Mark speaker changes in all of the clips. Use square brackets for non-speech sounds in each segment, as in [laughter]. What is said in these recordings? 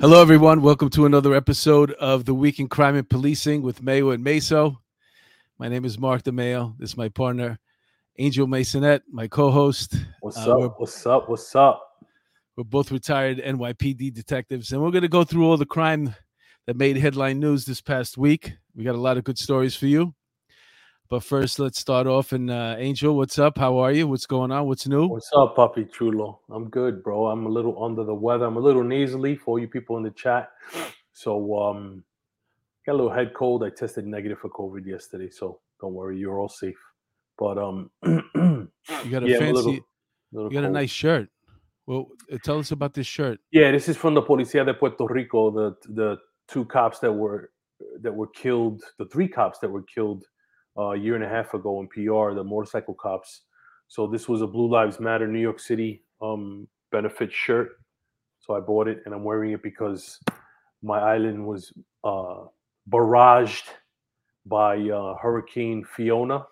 Speaker 1: Hello, everyone. Welcome to another episode of the Week in Crime and Policing with Mayo and Meso. My name is Mark DeMayo. This is my partner, Angel Masonette, my co-host.
Speaker 2: What's
Speaker 1: Uh,
Speaker 2: up? What's up? What's up?
Speaker 1: We're both retired NYPD detectives, and we're going to go through all the crime that made headline news this past week. We got a lot of good stories for you. But first, let's start off. And uh, Angel, what's up? How are you? What's going on? What's new?
Speaker 2: What's up, Puppy Chulo? I'm good, bro. I'm a little under the weather. I'm a little nasally for all you people in the chat. So, um, got a little head cold. I tested negative for COVID yesterday, so don't worry, you're all safe. But um, [clears throat]
Speaker 1: You got a
Speaker 2: yeah,
Speaker 1: fancy.
Speaker 2: little- little
Speaker 1: you got a nice shirt. Well, uh, tell us about this shirt.
Speaker 2: Yeah, this is from the Policía de Puerto Rico. The the two cops that were that were killed, the three cops that were killed a year and a half ago in PR, the motorcycle cops. So this was a Blue Lives Matter New York City um, benefit shirt. So I bought it and I'm wearing it because my island was uh, barraged by uh, Hurricane Fiona.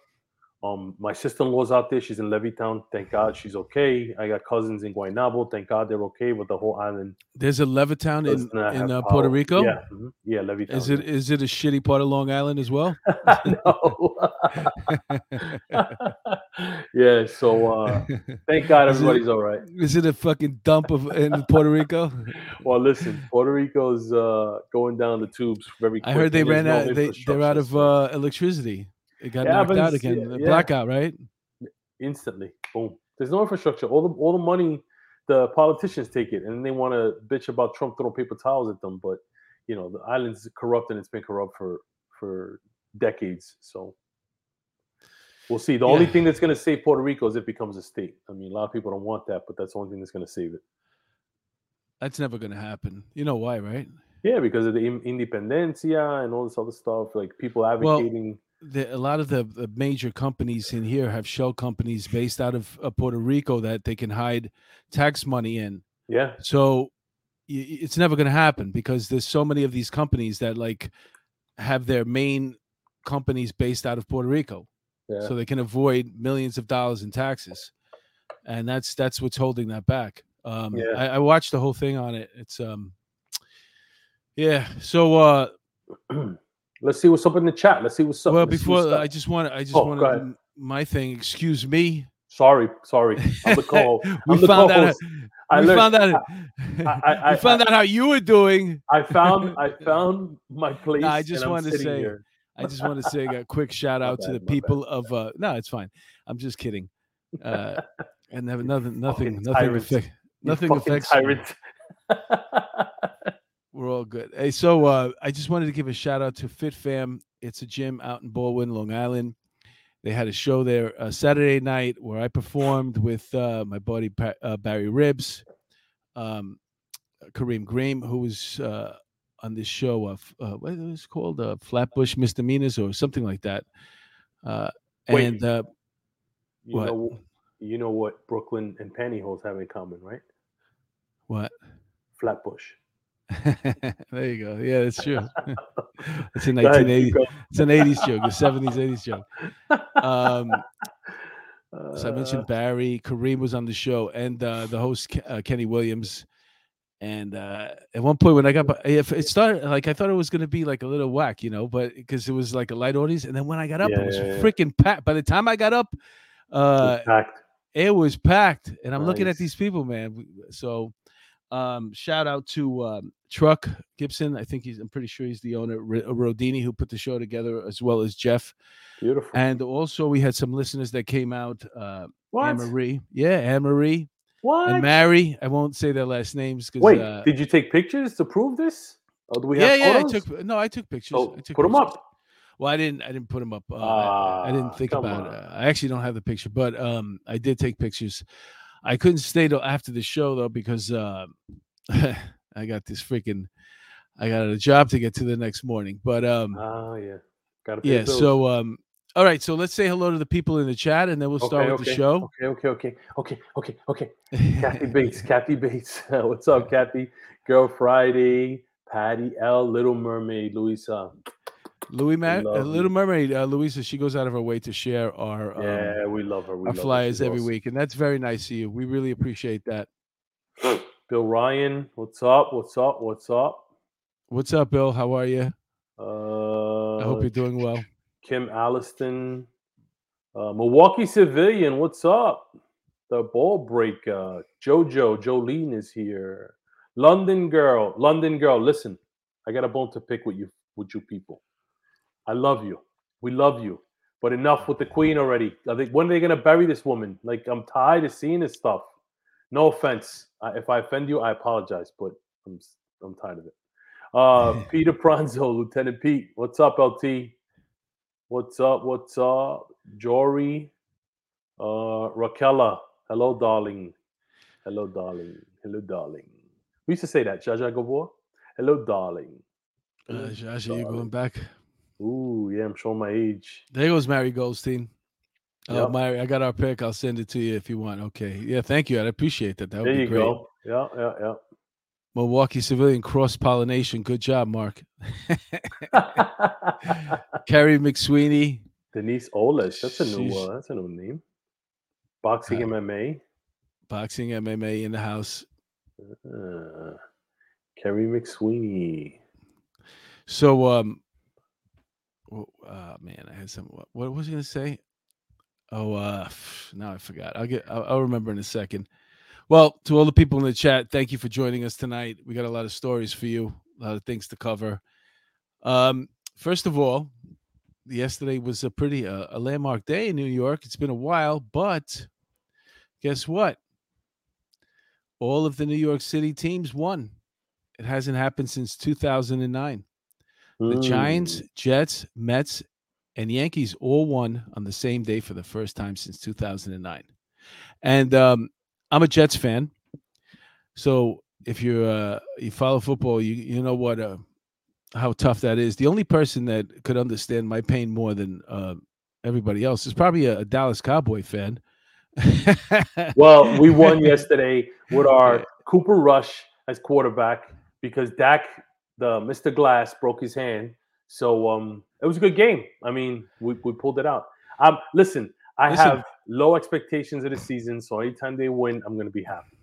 Speaker 2: Um, my sister-in-law's out there. She's in Levittown. Thank God she's okay. I got cousins in Guaynabo. Thank God they're okay. with the whole island
Speaker 1: There's a Levittown in, in uh, Puerto. Rico.
Speaker 2: Yeah, mhm. yeah, Levittown.
Speaker 1: Is it is it a shitty part of Long Island as well? [laughs]
Speaker 2: no. [laughs] yeah. So uh, thank God [laughs]
Speaker 1: Is it-
Speaker 2: everybody's all right.
Speaker 1: Is it a fucking dump of in Puerto Rico?
Speaker 2: Well, listen, Puerto Rico's uh, going down the tubes very.
Speaker 1: I heard they ran out. They they're out of uh, electricity. It got
Speaker 2: Yeah,
Speaker 1: knocked
Speaker 2: but
Speaker 1: out again.
Speaker 2: yeah, yeah.
Speaker 1: Blackout, right?
Speaker 2: instantly. Boom. There's no infrastructure. All the all the money, the politicians take it, and they want to bitch about Trump throwing paper towels at them. But you know, the island's corrupt, and it's been corrupt for for decades. So we'll see. The only thing that's going to save Puerto Rico is if it becomes a state. I mean, a lot of people don't want that, but that's the only thing that's going to save it.
Speaker 1: That's never going to happen. You know why, right?
Speaker 2: Yeah, because of the independencia and all this other stuff, like people advocating.
Speaker 1: The, a lot of the, the major companies in here have shell companies based out of uh, Puerto Rico that they can hide tax money in.
Speaker 2: yeah,
Speaker 1: So it's never going to happen because there's so many of these companies that like have their main companies based out of Puerto Rico.
Speaker 2: yeah.
Speaker 1: so they can avoid millions of dollars in taxes and that's that's what's holding that back um
Speaker 2: Yeah.
Speaker 1: I, I watched the whole thing on it it's um yeah so uh [clears throat]
Speaker 2: Let's see what's up in the chat. Let's see what's up.
Speaker 1: well
Speaker 2: Let's
Speaker 1: before i just want to, i just
Speaker 2: Oh,
Speaker 1: want my thing excuse me
Speaker 2: sorry, sorry, [laughs] I'm the co.
Speaker 1: we
Speaker 2: the
Speaker 1: found out
Speaker 2: co-host. I
Speaker 1: we
Speaker 2: learned-
Speaker 1: found out
Speaker 2: I- I- [laughs]
Speaker 1: we found
Speaker 2: I-
Speaker 1: out how you were doing
Speaker 2: I found [laughs] I found my place.
Speaker 1: I just
Speaker 2: and
Speaker 1: to say-
Speaker 2: here.
Speaker 1: I just want to say a quick shout out to
Speaker 2: bad,
Speaker 1: the
Speaker 2: my bad.
Speaker 1: people of uh no it's fine i'm just kidding uh and have nothing nothing nothing nothing affects me.
Speaker 2: tyrant.
Speaker 1: We're all good. Hey, so uh, I just wanted to give a shout out to Fit Fam. It's a gym out in Baldwin, Long Island. They had a show there uh, Saturday night where I performed with uh, my buddy uh, Barry Ribs, um, Kareem Grimes, who was uh, on this show of uh, what it was called, uh, Flatbush Misdemeanors or something like that. Uh,
Speaker 2: Wait.
Speaker 1: and uh,
Speaker 2: you
Speaker 1: What?
Speaker 2: know you know what Brooklyn and pantyhose have in common, right?
Speaker 1: what?
Speaker 2: Flatbush. [laughs]
Speaker 1: there you go. Yeah, that's true. [laughs] it's a [laughs]
Speaker 2: Go ahead,
Speaker 1: 1980. It's an 80s joke, a 70s, 80s joke. Um, So I
Speaker 2: Uh,
Speaker 1: mentioned Barry. Kareem was on the show, and uh, the host uh, Kenny Williams. And uh, at one point, when I got, bu- if it started like I thought it was going to be like a little whack, you know, but because it was like a light audience, and then when I got up,
Speaker 2: Yeah,
Speaker 1: it was
Speaker 2: yeah, yeah.
Speaker 1: freaking packed. By the time I got up, uh,
Speaker 2: packed.
Speaker 1: it was packed, and I'm looking at these people, man. So, um, shout out to um, Truck Gibson. I think he's. I'm pretty sure he's the owner. R- Rodini, who put the show together, as well as Jeff.
Speaker 2: Beautiful.
Speaker 1: And also, we had some listeners that came out. Uh,
Speaker 2: what?
Speaker 1: Anne Marie. Yeah, Anne Marie
Speaker 2: What?
Speaker 1: and Mary. I won't say their last names because
Speaker 2: Wait,
Speaker 1: uh,
Speaker 2: did you take pictures to prove this? Or do we
Speaker 1: yeah,
Speaker 2: have
Speaker 1: yeah, I took no, I took pictures.
Speaker 2: So
Speaker 1: I took
Speaker 2: put them up.
Speaker 1: Well, I didn't. I didn't put them up. Uh, I, I didn't
Speaker 2: Ah,
Speaker 1: think about.
Speaker 2: on.
Speaker 1: Uh, I actually don't have the picture, but um, I did take pictures. I couldn't stay till after the show though because uh, [laughs] I got this freaking. I got a job to get to the next morning, but um,
Speaker 2: Ah, yeah. Got to
Speaker 1: yeah. So um, all right. So let's say hello to the people in the chat, and then we'll start with the show.
Speaker 2: Okay, okay, okay, okay, okay, okay. [laughs] Kathy Bates, Kathy Bates. [laughs] What's up, Kathy? Girl Friday, Patty L, Little Mermaid, Louisa.
Speaker 1: Louis Ma- uh, Little. Mermaid, uh, Louisa, she goes out of her way to share our um,
Speaker 2: Yeah, we love her. We
Speaker 1: our
Speaker 2: love
Speaker 1: flyers
Speaker 2: She's
Speaker 1: every
Speaker 2: awesome.
Speaker 1: week, and that's very nice of you. We really appreciate that. [gasps]
Speaker 2: Bill Ryan, what's up? What's up? What's up?
Speaker 1: What's up, Bill? How are you?
Speaker 2: Uh,
Speaker 1: I hope you're doing well.
Speaker 2: Kim Alliston, uh, Milwaukee Civilian, what's up? The ball breaker, Jojo, Jolene is here. London girl, London girl, listen, I got a bone to pick with you, with you people. I love you. We love you. But enough with the queen already. Are they, when are they gonna bury this woman? Like I'm tired of seeing this stuff. No offense. If I offend you, I apologize, but I'm I'm tired of it. Uh, [laughs] Peter Pranzo, Lieutenant Pete. What's up, LT? What's up? What's up? Jory, uh, Raquela. Hello, darling. Hello, darling. Hello, darling. We used to say that. Zsa Zsa Gabor. Hello, darling.
Speaker 1: Uh, are you going back?
Speaker 2: Ooh, yeah, I'm showing my age.
Speaker 1: There goes Mary Goldstein. Oh,
Speaker 2: Yep.
Speaker 1: Mary, I got our pick. I'll send it to you if you want. Okay. Yeah, thank you. I'd appreciate that. That would
Speaker 2: There
Speaker 1: be
Speaker 2: you
Speaker 1: great.
Speaker 2: go. Yeah, yeah, yeah.
Speaker 1: Milwaukee civilian cross pollination. Good job, Mark. [laughs] [laughs] Carrie McSweeney.
Speaker 2: Denise Olish. That's a new.
Speaker 1: Sheesh.
Speaker 2: Uh, that's a new name. Boxing
Speaker 1: Uh,
Speaker 2: MMA.
Speaker 1: Boxing MMA in the house.
Speaker 2: Uh, Kerry McSweeney.
Speaker 1: So, um, w- uh, man, I had some. What, what was going to say? Oh, uh, [sighs] now I forgot. I'll get. I'll, I'll remember in a second. Well, to all the people in the chat, thank you for joining us tonight. We got a lot of stories for you, a lot of things to cover. Um, first of all, yesterday was a pretty uh, a landmark day in New York. It's been a while, but guess what? All of the New York City teams won. It hasn't happened since 2009. The Giants,
Speaker 2: Mm.
Speaker 1: Jets, Mets, and Yankees all won on the same day for the first time since 2009. And um, I'm a Jets fan, so if you uh, you follow football, you you know what uh, how tough that is. The only person that could understand my pain more than uh, everybody else is probably a, a Dallas Cowboy fan.
Speaker 2: Well, we won [laughs] yesterday with our Cooper Rush as quarterback because Dak, the Mr. Glass, broke his hand. So um, it was a good game. I mean, we, we pulled it out. Um, listen, I
Speaker 1: Listen.
Speaker 2: have low expectations of the season, so anytime they win, I'm going to be happy.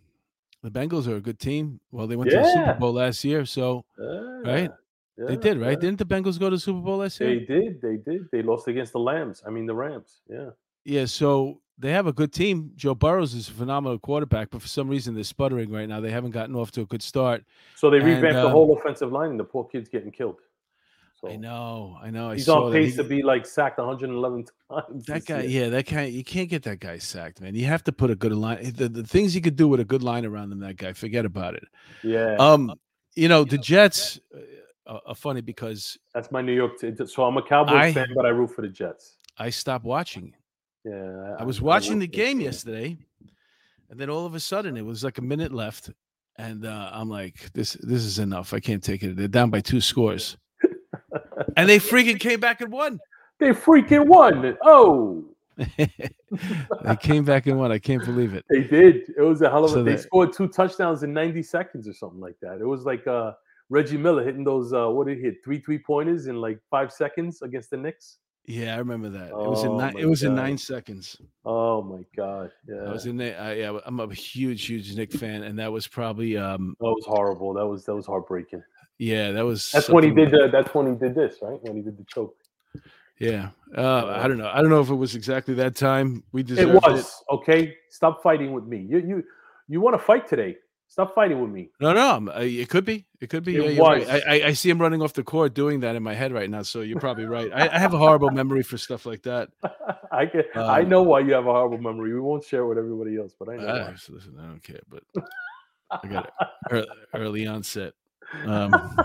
Speaker 1: the Bengals are a good team. Well, they went to the Super Bowl last year, so Right?
Speaker 2: Yeah,
Speaker 1: they did, right?
Speaker 2: yeah.
Speaker 1: Didn't the Bengals go to the Super Bowl last year?
Speaker 2: They did. They did. They lost against the Lambs. I mean, the Rams. Yeah.
Speaker 1: Yeah, so they have a good team. Joe Burrows is a phenomenal quarterback, but for some reason they're sputtering right now. They haven't gotten off to a good start.
Speaker 2: So they
Speaker 1: And,
Speaker 2: revamped the
Speaker 1: um,
Speaker 2: whole offensive line, and the poor kid's getting killed. So
Speaker 1: I know, I know. I
Speaker 2: he's
Speaker 1: saw
Speaker 2: on pace
Speaker 1: He-
Speaker 2: to be like sacked 111 [laughs] times.
Speaker 1: that guy,
Speaker 2: year.
Speaker 1: yeah, that guy. You can't get that guy sacked, man. You have to put a good line. The, the things you could do with a good line around them, that guy. Forget about it.
Speaker 2: Yeah.
Speaker 1: Um, you know, the Jets uh, are, are funny because
Speaker 2: That's my New York. T- so I'm a Cowboys
Speaker 1: I-
Speaker 2: fan, but I root for the Jets.
Speaker 1: I stopped watching.
Speaker 2: Yeah.
Speaker 1: I was watching the
Speaker 2: the
Speaker 1: game
Speaker 2: team.
Speaker 1: yesterday, and then all of a sudden it was like a minute left, and uh, I'm like, "This this is enough. I can't take it." They're down by two scores, and they freaking came back and won.
Speaker 2: They freaking won. Oh, [laughs]
Speaker 1: they came back and won. I can't believe it.
Speaker 2: they did. It was a hell of a.
Speaker 1: So
Speaker 2: they
Speaker 1: that-
Speaker 2: scored two touchdowns in 90 seconds or something like that. It was like uh, Reggie Miller hitting those. Uh, what did he hit? Three three pointers in like five seconds against the Knicks.
Speaker 1: Yeah, I remember that. It was in
Speaker 2: Oh
Speaker 1: nine. It was in nine seconds.
Speaker 2: Oh my god. Yeah.
Speaker 1: I was in there. I, yeah, I'm a huge, huge Nick fan, and that was probably um,
Speaker 2: that was horrible. That was that was heartbreaking.
Speaker 1: yeah, that was.
Speaker 2: That's when he did the. That's when he did this, right? When he did the choke.
Speaker 1: Yeah, uh, I don't know. I don't know if it was exactly that time. We
Speaker 2: It
Speaker 1: deserved
Speaker 2: was okay. Stop fighting with me. You you you want to fight today? Stop fighting with me.
Speaker 1: No, no, uh, it could be. It could be.
Speaker 2: It
Speaker 1: yeah, right. I, I, I see him running off the court doing that in my head right now. So you're probably right. I, I have a horrible memory for stuff like that. [laughs]
Speaker 2: I can, I
Speaker 1: Um,
Speaker 2: know why you have a horrible memory. We won't share it with everybody else, but I know.
Speaker 1: Uh, listen, I don't care, but I got it early, early onset. Um, [laughs]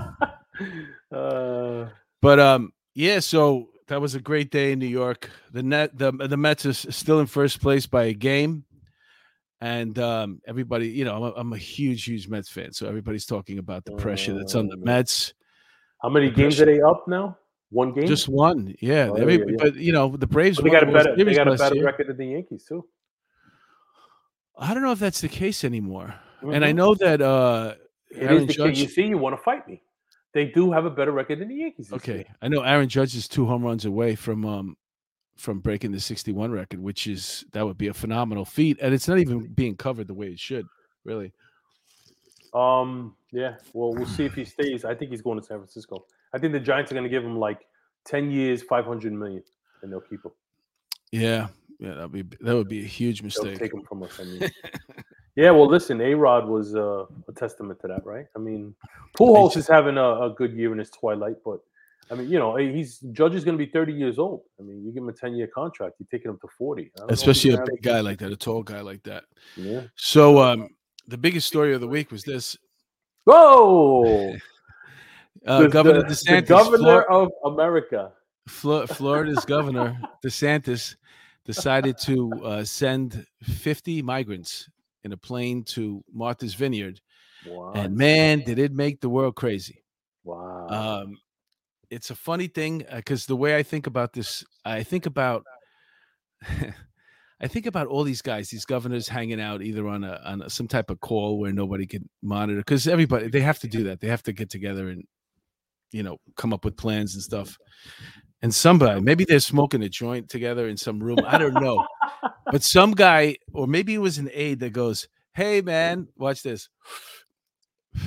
Speaker 2: uh,
Speaker 1: but um, yeah. So that was a great day in New York. The net, the the Mets is still in first place by a game, and um, everybody, you know, I'm a, I'm a huge, huge Mets fan. So everybody's talking about the pressure that's on the
Speaker 2: Oh.
Speaker 1: Mets.
Speaker 2: how many games are they up now? One game.
Speaker 1: Just one, yeah.
Speaker 2: Oh,
Speaker 1: every,
Speaker 2: yeah, yeah.
Speaker 1: But you know, the Braves.
Speaker 2: But they got a better. They got a better
Speaker 1: year.
Speaker 2: record than the Yankees too.
Speaker 1: I don't know if that's the case anymore. And I
Speaker 2: Mhm.
Speaker 1: know that uh
Speaker 2: it
Speaker 1: Aaron
Speaker 2: is the
Speaker 1: Judge.
Speaker 2: You see, you want to fight me. They do have a better record than the Yankees.
Speaker 1: Okay,
Speaker 2: year.
Speaker 1: I know Aaron Judge is two home runs away from um from breaking the 61 record, which is that would be a phenomenal feat, and it's not even being covered the way it should. Really,
Speaker 2: Um, yeah. Well, we'll see if he stays. I think he's going to San Francisco. I think the Giants are going to give him like ten years, five hundred million, and they'll keep him.
Speaker 1: Yeah, yeah, that'd be that would be a huge
Speaker 2: They'll
Speaker 1: mistake.
Speaker 2: take him from us. I mean. Yeah, well, listen, A Rod was uh, a testament to that, right? I mean, [laughs] Pujols is having a, a good year in his twilight, but I mean, you know, he's Judge is going to be 30 years old. I mean, you give him a 10 year contract, you're taking him to 40. I don't know if he's
Speaker 1: Especially a big guy like that, a tall guy like that.
Speaker 2: Yeah.
Speaker 1: So um the biggest story of the week was this.
Speaker 2: Whoa! [laughs]
Speaker 1: Uh,
Speaker 2: The-
Speaker 1: Governor
Speaker 2: the, the
Speaker 1: DeSantis,
Speaker 2: governor
Speaker 1: Flor-
Speaker 2: of America.
Speaker 1: Flo- Florida's governor DeSantis decided to uh, send 50 migrants in a plane to Martha's Vineyard,
Speaker 2: Wow.
Speaker 1: and man, did it make the world crazy.
Speaker 2: wow.
Speaker 1: Um, it's a funny thing uh, because the way I think about this, I think about. [laughs] I think about all these guys, these governors hanging out either on a on a, some type of call where nobody can monitor because everybody they have to do that. They have to get together and you know come up with plans and stuff. [laughs] And somebody, maybe they're smoking a joint together in some room. I don't know, but some guy, or maybe it was an aide that goes, "Hey man, watch this. [sighs]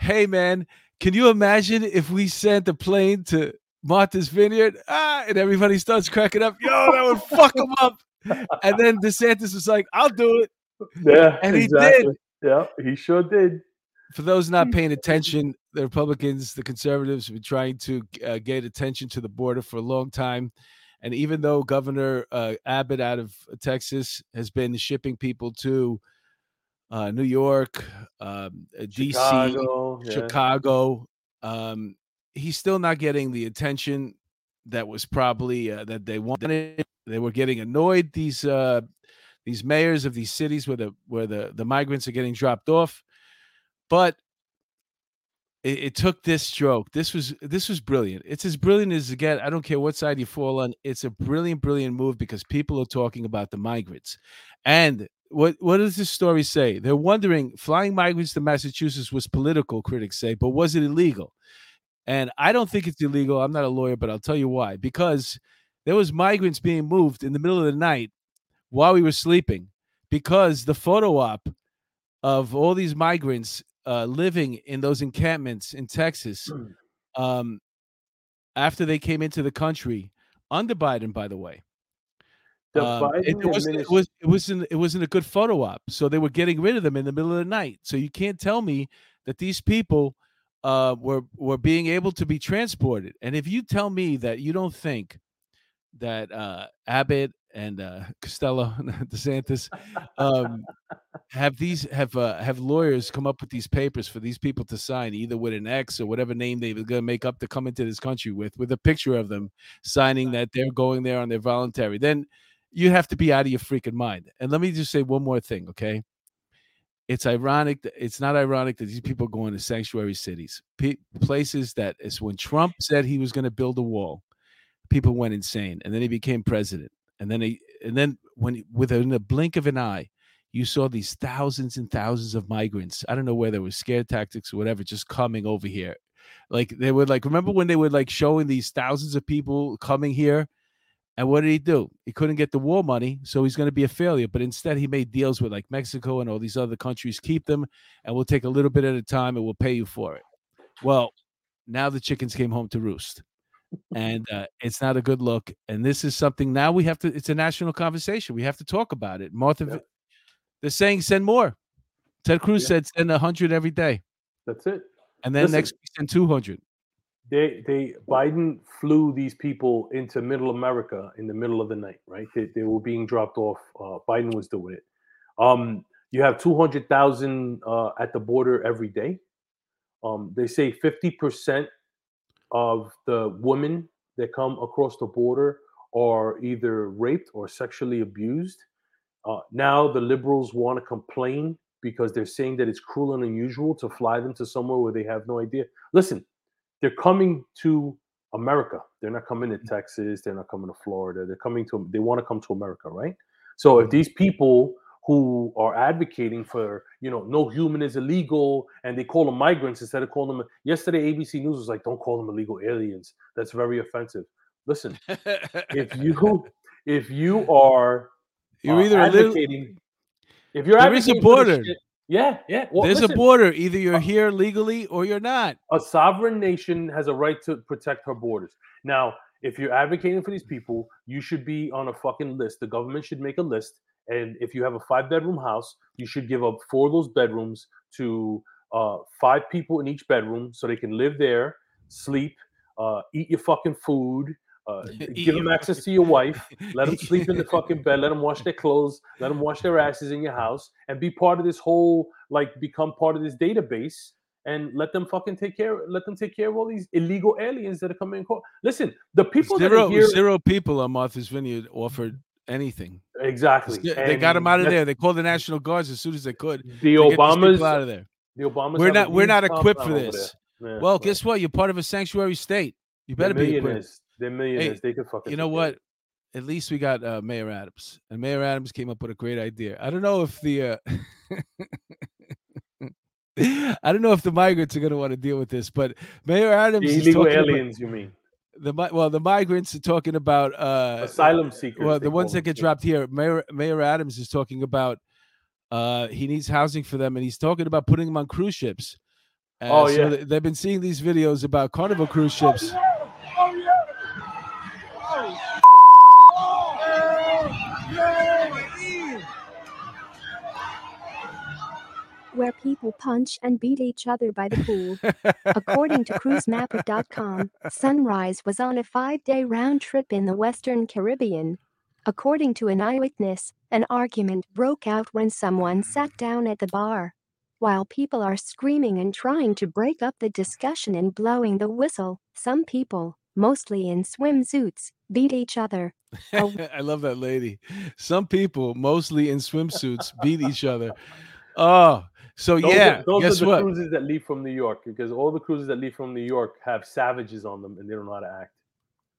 Speaker 1: Hey man, can you imagine if we sent a plane to Martha's Vineyard? Ah, and everybody starts cracking up. Yo, that would fuck them up. And then DeSantis was like, "I'll do it."
Speaker 2: yeah,
Speaker 1: and he did.
Speaker 2: exactly. Yeah, he sure did.
Speaker 1: For those not paying attention, the Republicans, the conservatives have been trying to uh, get attention to the border for a long time. And even though Governor uh, Abbott out of Texas has been shipping people to uh, New York, um, uh, DC,
Speaker 2: Chicago. yeah.
Speaker 1: Chicago. Um, he's still not getting the attention that was probably uh, that they wanted. They were getting annoyed. These uh, these mayors of these cities where the where the the migrants are getting dropped off, but it, it took this stroke. This was this was brilliant. It's as brilliant as it get. I don't care what side you fall on. It's a brilliant, brilliant move because people are talking about the migrants. And what what does this story say? They're wondering flying migrants to Massachusetts was political, critics say, but was it illegal? And I don't think it's illegal. I'm not a lawyer, but I'll tell you why. Because there was migrants being moved in the middle of the night while we were sleeping because the photo op of all these migrants uh, living in those encampments in Texas um, after they came into the country under Biden, by the way. Um, it, it wasn't, it was it wasn't it wasn't a good photo op. So they were getting rid of them in the middle of the night. So you can't tell me that these people uh, were were being able to be transported. And if you tell me that you don't think that uh, Abbott and uh, Costello [laughs] DeSantis um, have these have uh, have lawyers come up with these papers for these people to sign, either with an X or whatever name they were going to make up to come into this country with, with a picture of them signing that they're going there on their voluntary, then you have to be out of your freaking mind. And let me just say one more thing, okay? It's ironic. It's not ironic that these people are going to sanctuary cities, pe- places that is when Trump said he was going to build a wall, people went insane, and then he became president, and then he, and then when within a blink of an eye, you saw these thousands and thousands of migrants. I don't know whether it was scare tactics or whatever, just coming over here. Like they were like remember when they were like showing these thousands of people coming here, and what did he do? He couldn't get the war money, so he's going to be a failure. But instead, he made deals with like Mexico and all these other countries. Keep them, and we'll take a little bit at a time, and we'll pay you for it. Well, now the chickens came home to roost, and uh, it's not a good look. And this is something now we have to. It's a national conversation. We have to talk about it. Martha,
Speaker 2: Yep.
Speaker 1: they're saying send more. Ted Cruz said send hundred every day,
Speaker 2: That's it.
Speaker 1: and then
Speaker 2: Listen.
Speaker 1: next week send two hundred.
Speaker 2: They they Biden flew these people into middle America in the middle of the night, right? They, they were being dropped off. Uh, Biden was doing it. Um, you have two hundred thousand uh, at the border every day. Um, they say fifty percent of the women that come across the border are either raped or sexually abused. Uh, now the liberals want to complain because they're saying that it's cruel and unusual to fly them to somewhere where they have no idea. Listen, they're coming to America. They're not coming to Texas. They're not coming to Florida. They're coming to. They want to come to America, right? So if these people who are advocating for, you know, no human is illegal, and they call them migrants instead of calling them. Yesterday, ABC News was like, "Don't call them illegal aliens. That's very offensive." Listen, if you [laughs] if you are
Speaker 1: You're
Speaker 2: uh,
Speaker 1: either little,
Speaker 2: advocating, if you're
Speaker 1: There is a
Speaker 2: advocating shit, Yeah, yeah. Well,
Speaker 1: There's
Speaker 2: listen,
Speaker 1: a border. Either you're here legally or you're not.
Speaker 2: a sovereign nation has a right to protect her borders. Now, if you're advocating for these people, you should be on a fucking list. The government should make a list. And if you have a five bedroom house, you should give up four of those bedrooms to uh, five people in each bedroom so they can live there, sleep, uh, eat your fucking food, uh, [laughs] give them access to your wife, let them sleep in the [laughs] fucking bed, let them wash their clothes, let them wash their asses in your house, and be part of this whole like become part of this database and let them fucking take care. Let them take care of all these illegal aliens that are coming in court. Listen, the people that
Speaker 1: Zero,
Speaker 2: are here
Speaker 1: zero people on Martha's Vineyard offered anything.
Speaker 2: exactly.
Speaker 1: They got them out of there. They called the National Guards as soon as they could.
Speaker 2: The
Speaker 1: to get these people
Speaker 2: Obamas,
Speaker 1: out of there.
Speaker 2: the Obamas.
Speaker 1: We're not. We're not equipped for this.
Speaker 2: Yeah,
Speaker 1: Well,
Speaker 2: right.
Speaker 1: guess what? You're part of a sanctuary state. You better be equipped.
Speaker 2: They're millionaires. they could fucking.
Speaker 1: You know
Speaker 2: take care of
Speaker 1: what? At least we got uh, Mayor Adams, and Mayor Adams came up with a great idea. I don't know if the uh, [laughs] I don't know if the migrants are going to want to deal with this, but Mayor. Adams
Speaker 2: The
Speaker 1: is
Speaker 2: illegal
Speaker 1: talking about-
Speaker 2: you mean?
Speaker 1: the well, the migrants are talking about uh,
Speaker 2: Asylum seekers.
Speaker 1: well, the ones that get
Speaker 2: them.
Speaker 1: dropped here. Mayor Mayor Adams is talking about uh, he needs housing for them, and he's talking about putting them on cruise ships. Uh,
Speaker 2: Oh, yeah.
Speaker 1: th- they've been seeing these videos about Carnival cruise ships.
Speaker 3: Where people punch and beat each other by the pool. According to cruisemapper.com, Sunrise was on a five day round trip in the Western Caribbean. According to an eyewitness, an argument broke out when someone sat down at the bar. While people are screaming and trying to break up the discussion and blowing the whistle, some people, mostly in swimsuits, beat each other. [laughs]
Speaker 1: I love that lady. Some people, mostly in swimsuits, beat each other. Oh, so
Speaker 2: Those
Speaker 1: yeah.
Speaker 2: are, those
Speaker 1: guess
Speaker 2: are the
Speaker 1: what?
Speaker 2: cruises that leave from New York because all the cruises that leave from New York have savages on them and they don't know how to act.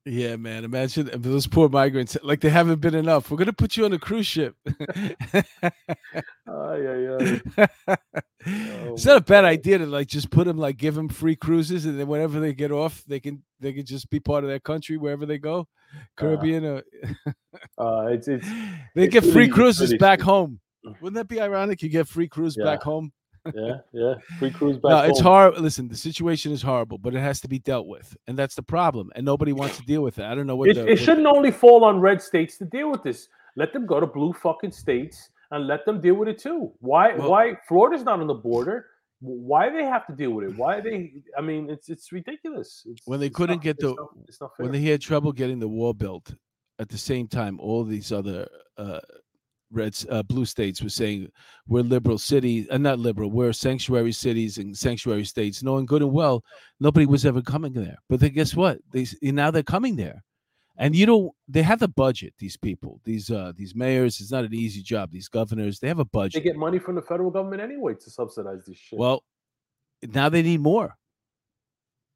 Speaker 1: Yeah, man. Imagine those poor migrants, like they haven't been enough. We're gonna put you on a cruise ship. [laughs]
Speaker 2: Oh, yeah, yeah.
Speaker 1: it's
Speaker 2: my
Speaker 1: not a bad idea to like just put them like give them free cruises, and then whenever they get off, they can they can just be part of their country wherever they go, Caribbean. or
Speaker 2: Uh, it's it's [laughs]
Speaker 1: they
Speaker 2: it's
Speaker 1: get free
Speaker 2: it's
Speaker 1: cruises back home. Wouldn't that be ironic? You get free cruise
Speaker 2: Yeah.
Speaker 1: back home.
Speaker 2: yeah, yeah. Free cruise [laughs] back
Speaker 1: no, it's
Speaker 2: home.
Speaker 1: hard. Listen, the situation is horrible, but it has to be dealt with, and that's the problem. And nobody wants to deal with it. I don't know what
Speaker 2: It,
Speaker 1: the,
Speaker 2: it
Speaker 1: what-
Speaker 2: shouldn't only fall on red states to deal with this. Let them go to blue fucking states and let them deal with it too. Why?
Speaker 1: Well-
Speaker 2: why Florida's not on the border? Why they have to deal with it? Why they? I mean, it's it's ridiculous. It's,
Speaker 1: When they
Speaker 2: it's
Speaker 1: couldn't
Speaker 2: not-
Speaker 1: get
Speaker 2: it's
Speaker 1: the-
Speaker 2: not- it's not
Speaker 1: when they had trouble getting the wall built, at the same time, all these other uh, reds, uh, blue states were saying we're liberal cities, uh, not liberal, we're sanctuary cities and sanctuary states, knowing good and well nobody was ever coming there. But then guess what? They now they're coming there, and you know they have a budget. These people, these uh, these mayors, it's not an easy job. These governors, they have a budget.
Speaker 2: they get money from the federal government anyway to subsidize this shit.
Speaker 1: Well, now they need more.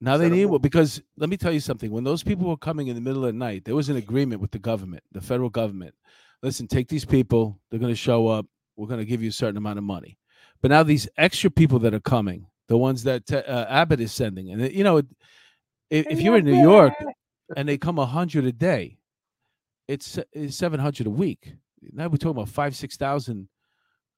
Speaker 1: Now they need more because let me tell you something. When those people were coming in the middle of the night, there was an agreement with the government, the federal government. Listen, take these people. They're going to show up. We're going to give you a certain amount of money. But now these extra people that are coming, the ones that uh, Abbott is sending, and you know, if, if you're in New York and they come a hundred a day, it's, it's seven hundred a week. Now we're talking about five, six thousand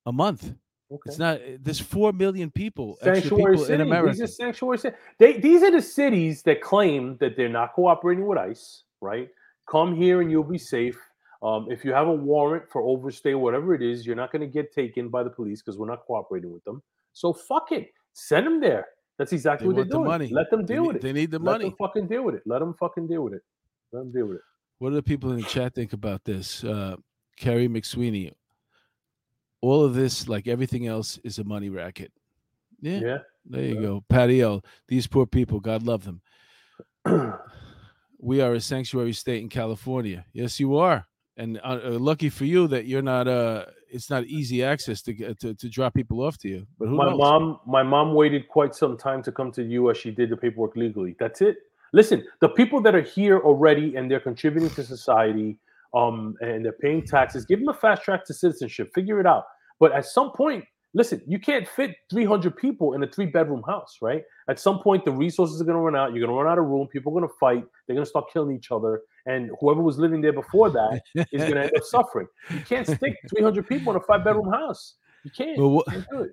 Speaker 1: a month.
Speaker 2: okay.
Speaker 1: It's not. There's four million people, extra
Speaker 2: sanctuary
Speaker 1: people in America.
Speaker 2: These are sanctuary cities. They these are the cities that claim that they're not cooperating with ICE. Right? Come here and you'll be safe. Um, if you have a warrant for overstay, whatever it is, you're not going to get taken by the police because we're not cooperating with them. So fuck it. Send them there. That's exactly
Speaker 1: They
Speaker 2: what they're
Speaker 1: the
Speaker 2: doing.
Speaker 1: money.
Speaker 2: Let them deal with it.
Speaker 1: They need the
Speaker 2: Let
Speaker 1: money.
Speaker 2: them fucking deal with it. Let them fucking deal with it. Let them deal with it.
Speaker 1: What do the people in the chat think about this? Uh, Carrie McSweeney. All of this, like everything else, is a money racket. Yeah,
Speaker 2: Yeah.
Speaker 1: there you
Speaker 2: yeah.
Speaker 1: go. Patty L. These poor people, God love them. [clears throat] We are a sanctuary state in California. Yes, you are. And uh, uh, lucky for you that you're not. Uh, it's not easy access to get to, to drop people off to you. But who
Speaker 2: my
Speaker 1: knows?
Speaker 2: mom my mom waited quite some time to come to the us she did the paperwork legally that's it listen the people that are here already and they're contributing to society um and they're paying taxes give them a fast track to citizenship figure it out but at some point listen you can't fit 300 people in a three bedroom house right at some point the resources are going to run out you're going to run out of room people are going to fight they're going to start killing each other and whoever was living there before that [laughs] is going to end up suffering you can't stick 300 people in a five bedroom house You can't.
Speaker 1: Well,
Speaker 2: you can't do it.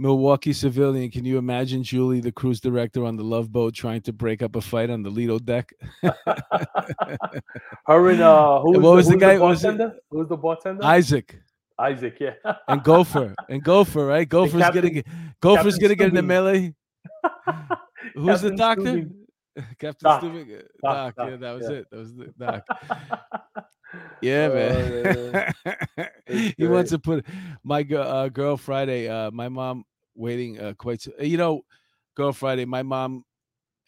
Speaker 1: Milwaukee civilian. Can you imagine Julie, the cruise director on the Love Boat, trying to break up a fight on the Lido deck? [laughs]
Speaker 2: Her and uh, who was,
Speaker 1: what was the
Speaker 2: who
Speaker 1: guy- was it?
Speaker 2: Who was the bartender?
Speaker 1: Isaac
Speaker 2: Isaac, yeah.
Speaker 1: and Gopher and Gopher, right? [laughs] Gopher's
Speaker 2: Captain-
Speaker 1: gonna get Gopher's
Speaker 2: Captain
Speaker 1: gonna get in the melee. Who's the doctor? [laughs] Captain
Speaker 2: Doc.
Speaker 1: Stubing.
Speaker 2: Doc,
Speaker 1: Doc,
Speaker 2: Doc,
Speaker 1: yeah, that was
Speaker 2: yeah.
Speaker 1: it. That was the [laughs] Doc. Yeah,
Speaker 2: Oh,
Speaker 1: man.
Speaker 2: It's [laughs]
Speaker 1: he wants to put my girl, uh, girl Friday. Uh, my mom waiting uh, quite. You know, girl Friday. My mom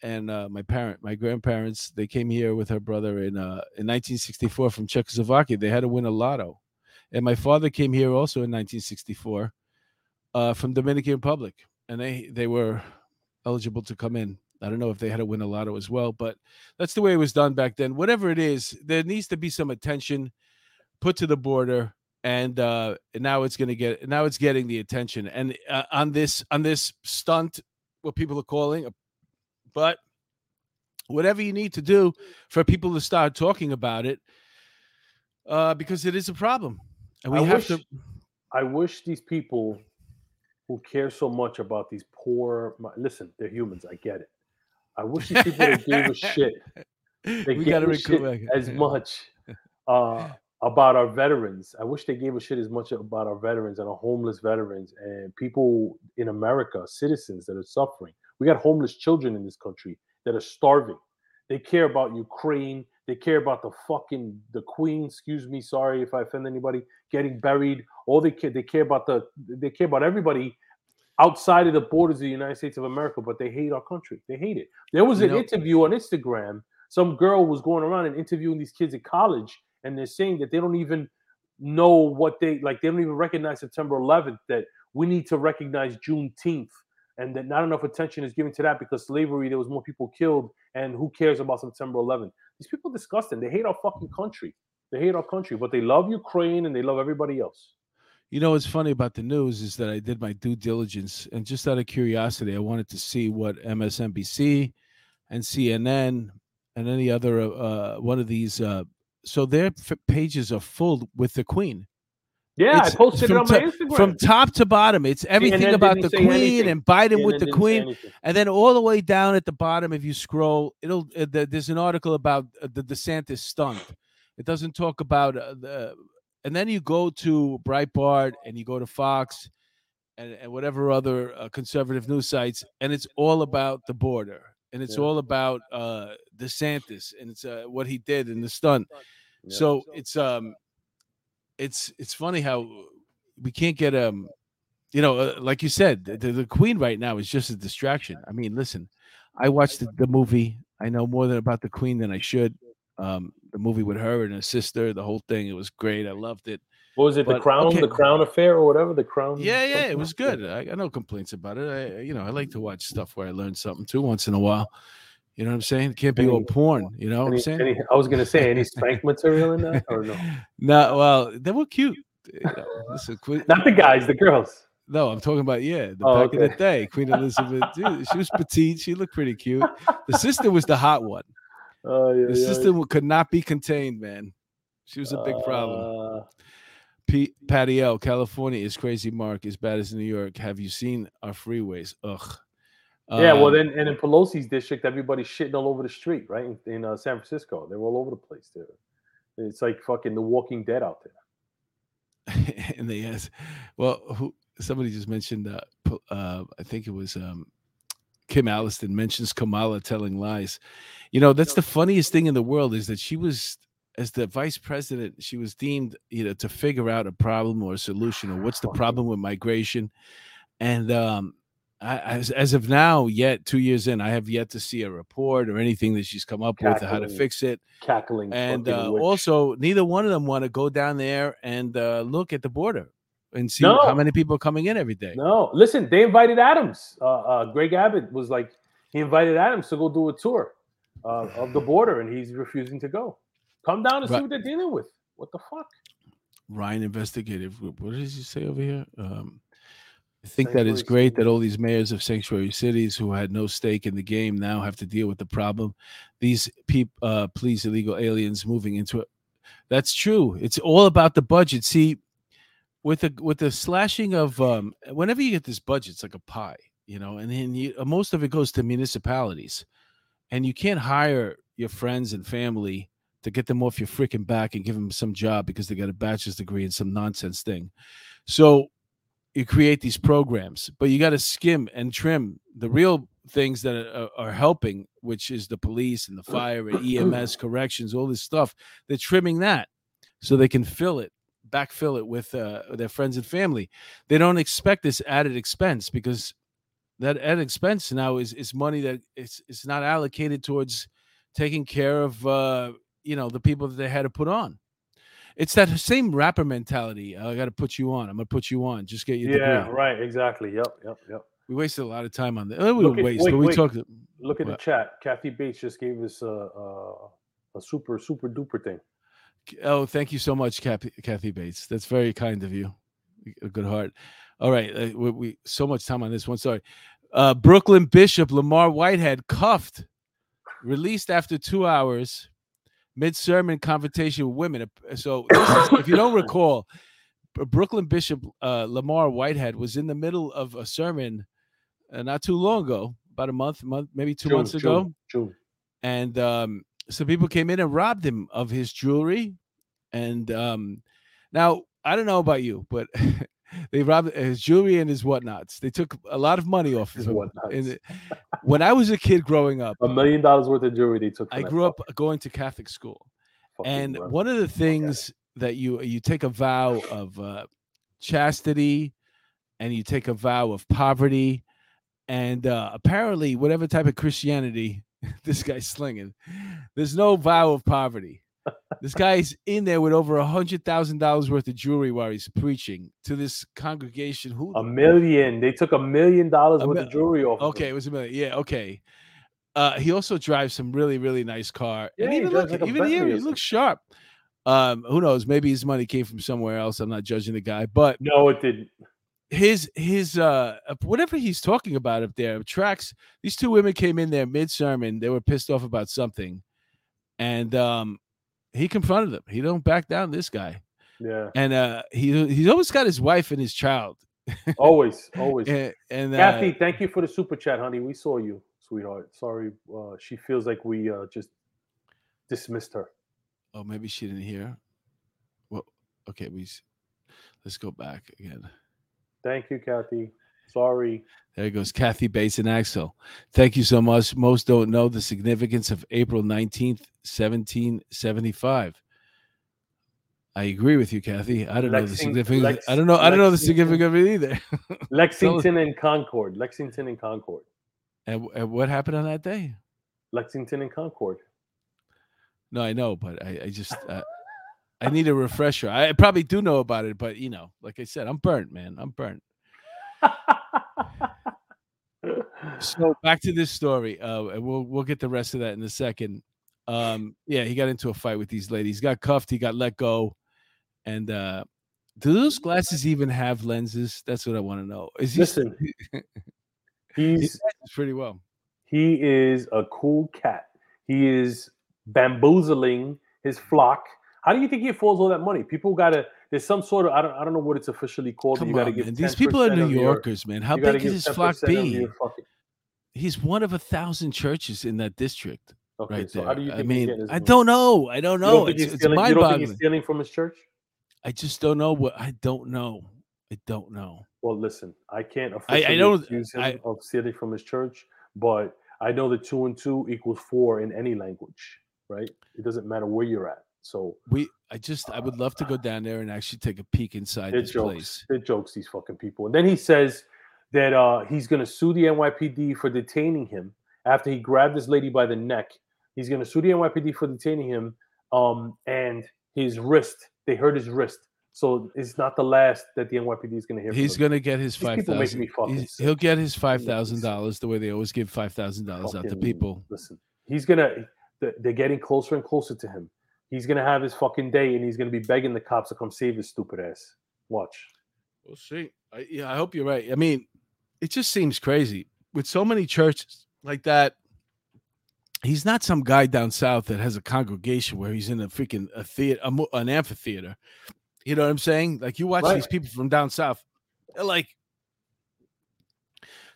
Speaker 1: and uh, my parent, my grandparents, they came here with her brother in uh, in 1964 from Czechoslovakia. They had to win a lotto, and my father came here also in 1964 uh, from Dominican Republic, and they they were eligible to come in. I don't know if they had to win a lotto as well, but that's the way it was done back then. Whatever it is, there needs to be some attention put to the border, and uh, now it's going to get now it's getting the attention. And uh, on this on this stunt, what people are calling, but whatever you need to do for people to start talking about it, uh, because it is a problem, and we
Speaker 2: I
Speaker 1: have
Speaker 2: wish,
Speaker 1: to.
Speaker 2: I wish these people who care so much about these poor. Listen, they're humans. I get it. I wish these people gave a [laughs] shit they
Speaker 1: we
Speaker 2: gave
Speaker 1: got to
Speaker 2: shit as much uh, [laughs] about our veterans. I wish they gave a shit as much about our veterans and our homeless veterans and people in America, citizens that are suffering. We got homeless children in this country that are starving. They care about Ukraine. They care about the fucking the Queen. Excuse me, sorry if I offend anybody. Getting buried. All they care they care about the they care about everybody outside of the borders of the United States of America, but they hate our country. They hate it. There was
Speaker 1: You
Speaker 2: an
Speaker 1: know-
Speaker 2: interview on Instagram. Some girl was going around and interviewing these kids at college, and they're saying that they don't even know what they like. They don't even recognize September 11th. That we need to recognize Juneteenth, and that not enough attention is given to that because slavery. There was more people killed, and who cares about September 11th? These people are disgusting. They hate our fucking country. They hate our country, but they love Ukraine and they love everybody else.
Speaker 1: You know what's funny about the news is that I did my due diligence and just out of curiosity, I wanted to see what MSNBC and CNN and any other uh, one of these. Uh, so their f- pages are full with the Queen
Speaker 2: Yeah,
Speaker 1: It's
Speaker 2: I posted it on my
Speaker 1: to-
Speaker 2: Instagram.
Speaker 1: from top to bottom. It's everything
Speaker 2: CNN
Speaker 1: about the Queen
Speaker 2: anything.
Speaker 1: and Biden
Speaker 2: CNN
Speaker 1: with the Queen, and then all the way down at the bottom, if you scroll, it'll uh, the, there's an article about uh, the DeSantis stunt. It doesn't talk about uh, the, and then you go to Breitbart and you go to Fox and, and whatever other uh, conservative news sites, and it's all about the border and it's
Speaker 2: Yeah.
Speaker 1: all about uh, DeSantis and it's uh, what he did and the stunt.
Speaker 2: Yeah.
Speaker 1: So it's um, it's it's funny how we can't get um, you know, uh, like you said, the, the Queen right now is just a distraction. I mean, listen, I watched the, the movie. I know more than about the Queen than I should. Um, the movie with her and her sister, the whole thing, it was great. I loved it.
Speaker 2: What was it? The Crown,
Speaker 1: okay.
Speaker 2: the Crown Affair, or whatever. The Crown.
Speaker 1: Yeah, yeah, it was good. I got no complaints about it. I, you know, I like to watch stuff where I learn something too once in a while. You know what I'm saying? It can't be all porn. You know what I'm saying?
Speaker 2: any, I was gonna say any [laughs] spank material in that, or no?
Speaker 1: No, well, they were cute. You know, listen, Queen,
Speaker 2: Not the guys, the girls.
Speaker 1: no, I'm talking about yeah, the
Speaker 2: Oh,
Speaker 1: back in the day, Queen Elizabeth. dude, she was petite. She looked pretty cute. The sister was the hot one.
Speaker 2: Oh yeah,
Speaker 1: The
Speaker 2: yeah.
Speaker 1: sister w- could not be contained, man. She was a big problem.
Speaker 2: Uh,
Speaker 1: P- Patty L, California is crazy. Mark as bad as New York. Have you seen our freeways? Ugh.
Speaker 2: yeah, well
Speaker 1: Um,
Speaker 2: then, and in Pelosi's district, everybody's shitting all over the street, right? In, in uh, San Francisco, they're all over the place. There, it's like fucking The Walking Dead out there. [laughs]
Speaker 1: and they asked, well, who somebody just mentioned uh, uh I think it was um Kim Alliston mentions Kamala telling lies. You know, that's the funniest thing in the world is that she was as the vice president, she was deemed, you know, to figure out a problem or a solution or what's the problem with migration. And um I, as, as of now, yet two years in, I have yet to see a report or anything that she's come up with or how to fix it
Speaker 2: Cackling.
Speaker 1: and uh, also neither one of them want to go down there and uh, look at the border and see
Speaker 2: No.
Speaker 1: how many people are coming in every day.
Speaker 2: no, listen, they invited Adams. Uh, uh, Greg Abbott was like, he invited Adams to go do a tour uh, of the border, and he's refusing to go. Come down and see what they're dealing with. What the fuck?
Speaker 1: Ryan Investigative Group. What does he say over here? Um, I think that is
Speaker 2: Sanctuary
Speaker 1: great that all these mayors of sanctuary cities who had no stake in the game now have to deal with the problem. These people, uh, please, illegal aliens moving into it. That's true. It's all about the budget. See, with the with the slashing of um whenever you get this budget it's like a pie you know and then you, uh, most of it goes to municipalities and you can't hire your friends and family to get them off your freaking back and give them some job because they got a bachelor's degree in some nonsense thing. So you create these programs but you got to skim and trim the real things that are, are helping which is the police and the fire and ems corrections all this stuff. They're trimming that so they can fill it backfill it with uh, their friends and family. They don't expect this added expense because that added expense now is is money that it's it's not allocated towards taking care of uh, you know the people that they had to put on. It's that same rapper mentality. I got to put you on. I'm gonna put you on. Just get you.
Speaker 2: Yeah,
Speaker 1: degree.
Speaker 2: right. Exactly. Yep. Yep. Yep.
Speaker 1: We wasted a lot of time on that. We
Speaker 2: Look at-
Speaker 1: waste,
Speaker 2: wait,
Speaker 1: but we
Speaker 2: wait.
Speaker 1: talked.
Speaker 2: Look at the chat. Kathy Bates just gave us a a, a super super duper thing.
Speaker 1: Oh, thank you so much, Kathy, Kathy Bates. That's very kind of you. A good heart. All right, uh, we, we so much time on this one. Sorry. Uh, Brooklyn Bishop Lamar Whitehead cuffed, released after two hours, mid sermon confrontation with women. So, is, if you don't recall, Brooklyn Bishop uh, Lamar Whitehead was in the middle of a sermon uh, not too long ago, about a month, month maybe two
Speaker 2: June,
Speaker 1: months ago
Speaker 2: June, June.
Speaker 1: and um, some people came in and robbed him of his jewelry. And um, now I don't know about you, but [laughs] they robbed his jewelry and his whatnots. They took a lot of money off
Speaker 2: His whatnots.
Speaker 1: When I was a kid growing up,
Speaker 2: A million dollars worth of jewelry they took.
Speaker 1: I grew up
Speaker 2: fuck-
Speaker 1: going to Catholic school,
Speaker 2: fucking
Speaker 1: and one of the things that you you take a vow of uh, chastity, and you take a vow of poverty, and uh, apparently, whatever type of Christianity [laughs] this guy's slinging, there's no vow of poverty. This guy's in there with over a hundred thousand dollars worth of jewelry while he's preaching to this congregation. Who
Speaker 2: a million. They took a million dollars worth
Speaker 1: mil-
Speaker 2: of jewelry off. of
Speaker 1: Okay, it was a million. Yeah, okay. Uh, he also drives some really, really nice car.
Speaker 2: Yeah,
Speaker 1: and even look,
Speaker 2: like
Speaker 1: even here, he looks sharp. Um, who knows? Maybe his money came from somewhere else. I'm not judging the guy, but
Speaker 2: No, it didn't.
Speaker 1: his his uh uh, whatever he's talking about up there tracks. These two women came in there mid sermon. They were pissed off about something, and um, he confronted them. He don't back down. This guy,
Speaker 2: Yeah,
Speaker 1: and uh, he he's always got his wife and his child.
Speaker 2: always, always. [laughs]
Speaker 1: And, and uh,
Speaker 2: Kathy, thank you for the super chat, honey. We saw you, sweetheart. Sorry, uh, she feels like we uh, just dismissed her.
Speaker 1: Oh, maybe she didn't hear. Well, okay, we let's go back again.
Speaker 2: Thank you, Kathy. Sorry.
Speaker 1: There goes Kathy Bates and Axel. Thank you so much. Most don't know the significance of April 19th, 1775. I agree with you, Kathy. I don't know the significance.
Speaker 2: Lex-
Speaker 1: I don't know. I don't know the significance of it either. [laughs]
Speaker 2: Lexington and Concord. Lexington and Concord.
Speaker 1: and, and what happened on that day?
Speaker 2: Lexington and Concord.
Speaker 1: No, I know, but I, I just uh, I need a refresher. I probably do know about it, but you know, like I said, I'm burnt, man. I'm burnt. So back to this story uh and we'll we'll get the rest of that in a second um yeah he got into a fight with these ladies he got cuffed he got let go and uh do those glasses even have lenses that's what i want to know is he
Speaker 2: Listen, [laughs]
Speaker 1: he
Speaker 2: He's
Speaker 1: dances pretty well
Speaker 2: he is a cool cat. He is bamboozling his flock. How do you think he affords all that money? People gotta there's some sort of I don't I don't know what it's officially called.
Speaker 1: come
Speaker 2: you gotta
Speaker 1: on
Speaker 2: give
Speaker 1: these people are new
Speaker 2: of your-
Speaker 1: yorkers man. How big
Speaker 2: give
Speaker 1: his flock be
Speaker 2: fucking-
Speaker 1: he's one of a thousand churches in that district
Speaker 2: Okay,
Speaker 1: right
Speaker 2: so
Speaker 1: there.
Speaker 2: how do you
Speaker 1: i mean
Speaker 2: his
Speaker 1: i don't know. I don't
Speaker 2: You
Speaker 1: know.
Speaker 2: don't think
Speaker 1: it's, it's
Speaker 2: stealing- you don't he's stealing from his church?
Speaker 1: i just don't know what i don't know. I don't know.
Speaker 2: Well, listen, I can't
Speaker 1: I- I
Speaker 2: officially
Speaker 1: don't-
Speaker 2: accuse him
Speaker 1: I-
Speaker 2: of stealing from his church, but I know that two and two equals four in any language, right? It doesn't matter where you're at. So
Speaker 1: We, I just, I would love to go down there and actually take a peek inside this
Speaker 2: jokes.
Speaker 1: place.
Speaker 2: They're jokes, these fucking people. And then he says that uh, he's going to sue the NYPD for detaining him after he grabbed this lady by the neck. He's going to sue the NYPD for detaining him um, and his wrist. They hurt his wrist. So it's not the last that the NYPD is going to hear.
Speaker 1: He's gonna get his
Speaker 2: These
Speaker 1: five thousand.
Speaker 2: me fucking sick.
Speaker 1: He'll get his five thousand dollars the way they always give five thousand dollars out to people.
Speaker 2: Listen, he's gonna. They're getting closer and closer to him. He's gonna have his fucking day, and he's gonna be begging the cops to come save his stupid ass. Watch.
Speaker 1: We'll see. I, yeah, I hope you're right. I mean, it just seems crazy with so many churches like that. He's not some guy down south that has a congregation where he's in a freaking a theater, a, an amphitheater, You know what I'm saying? Like you watch
Speaker 2: Right.
Speaker 1: these people from down south, they're like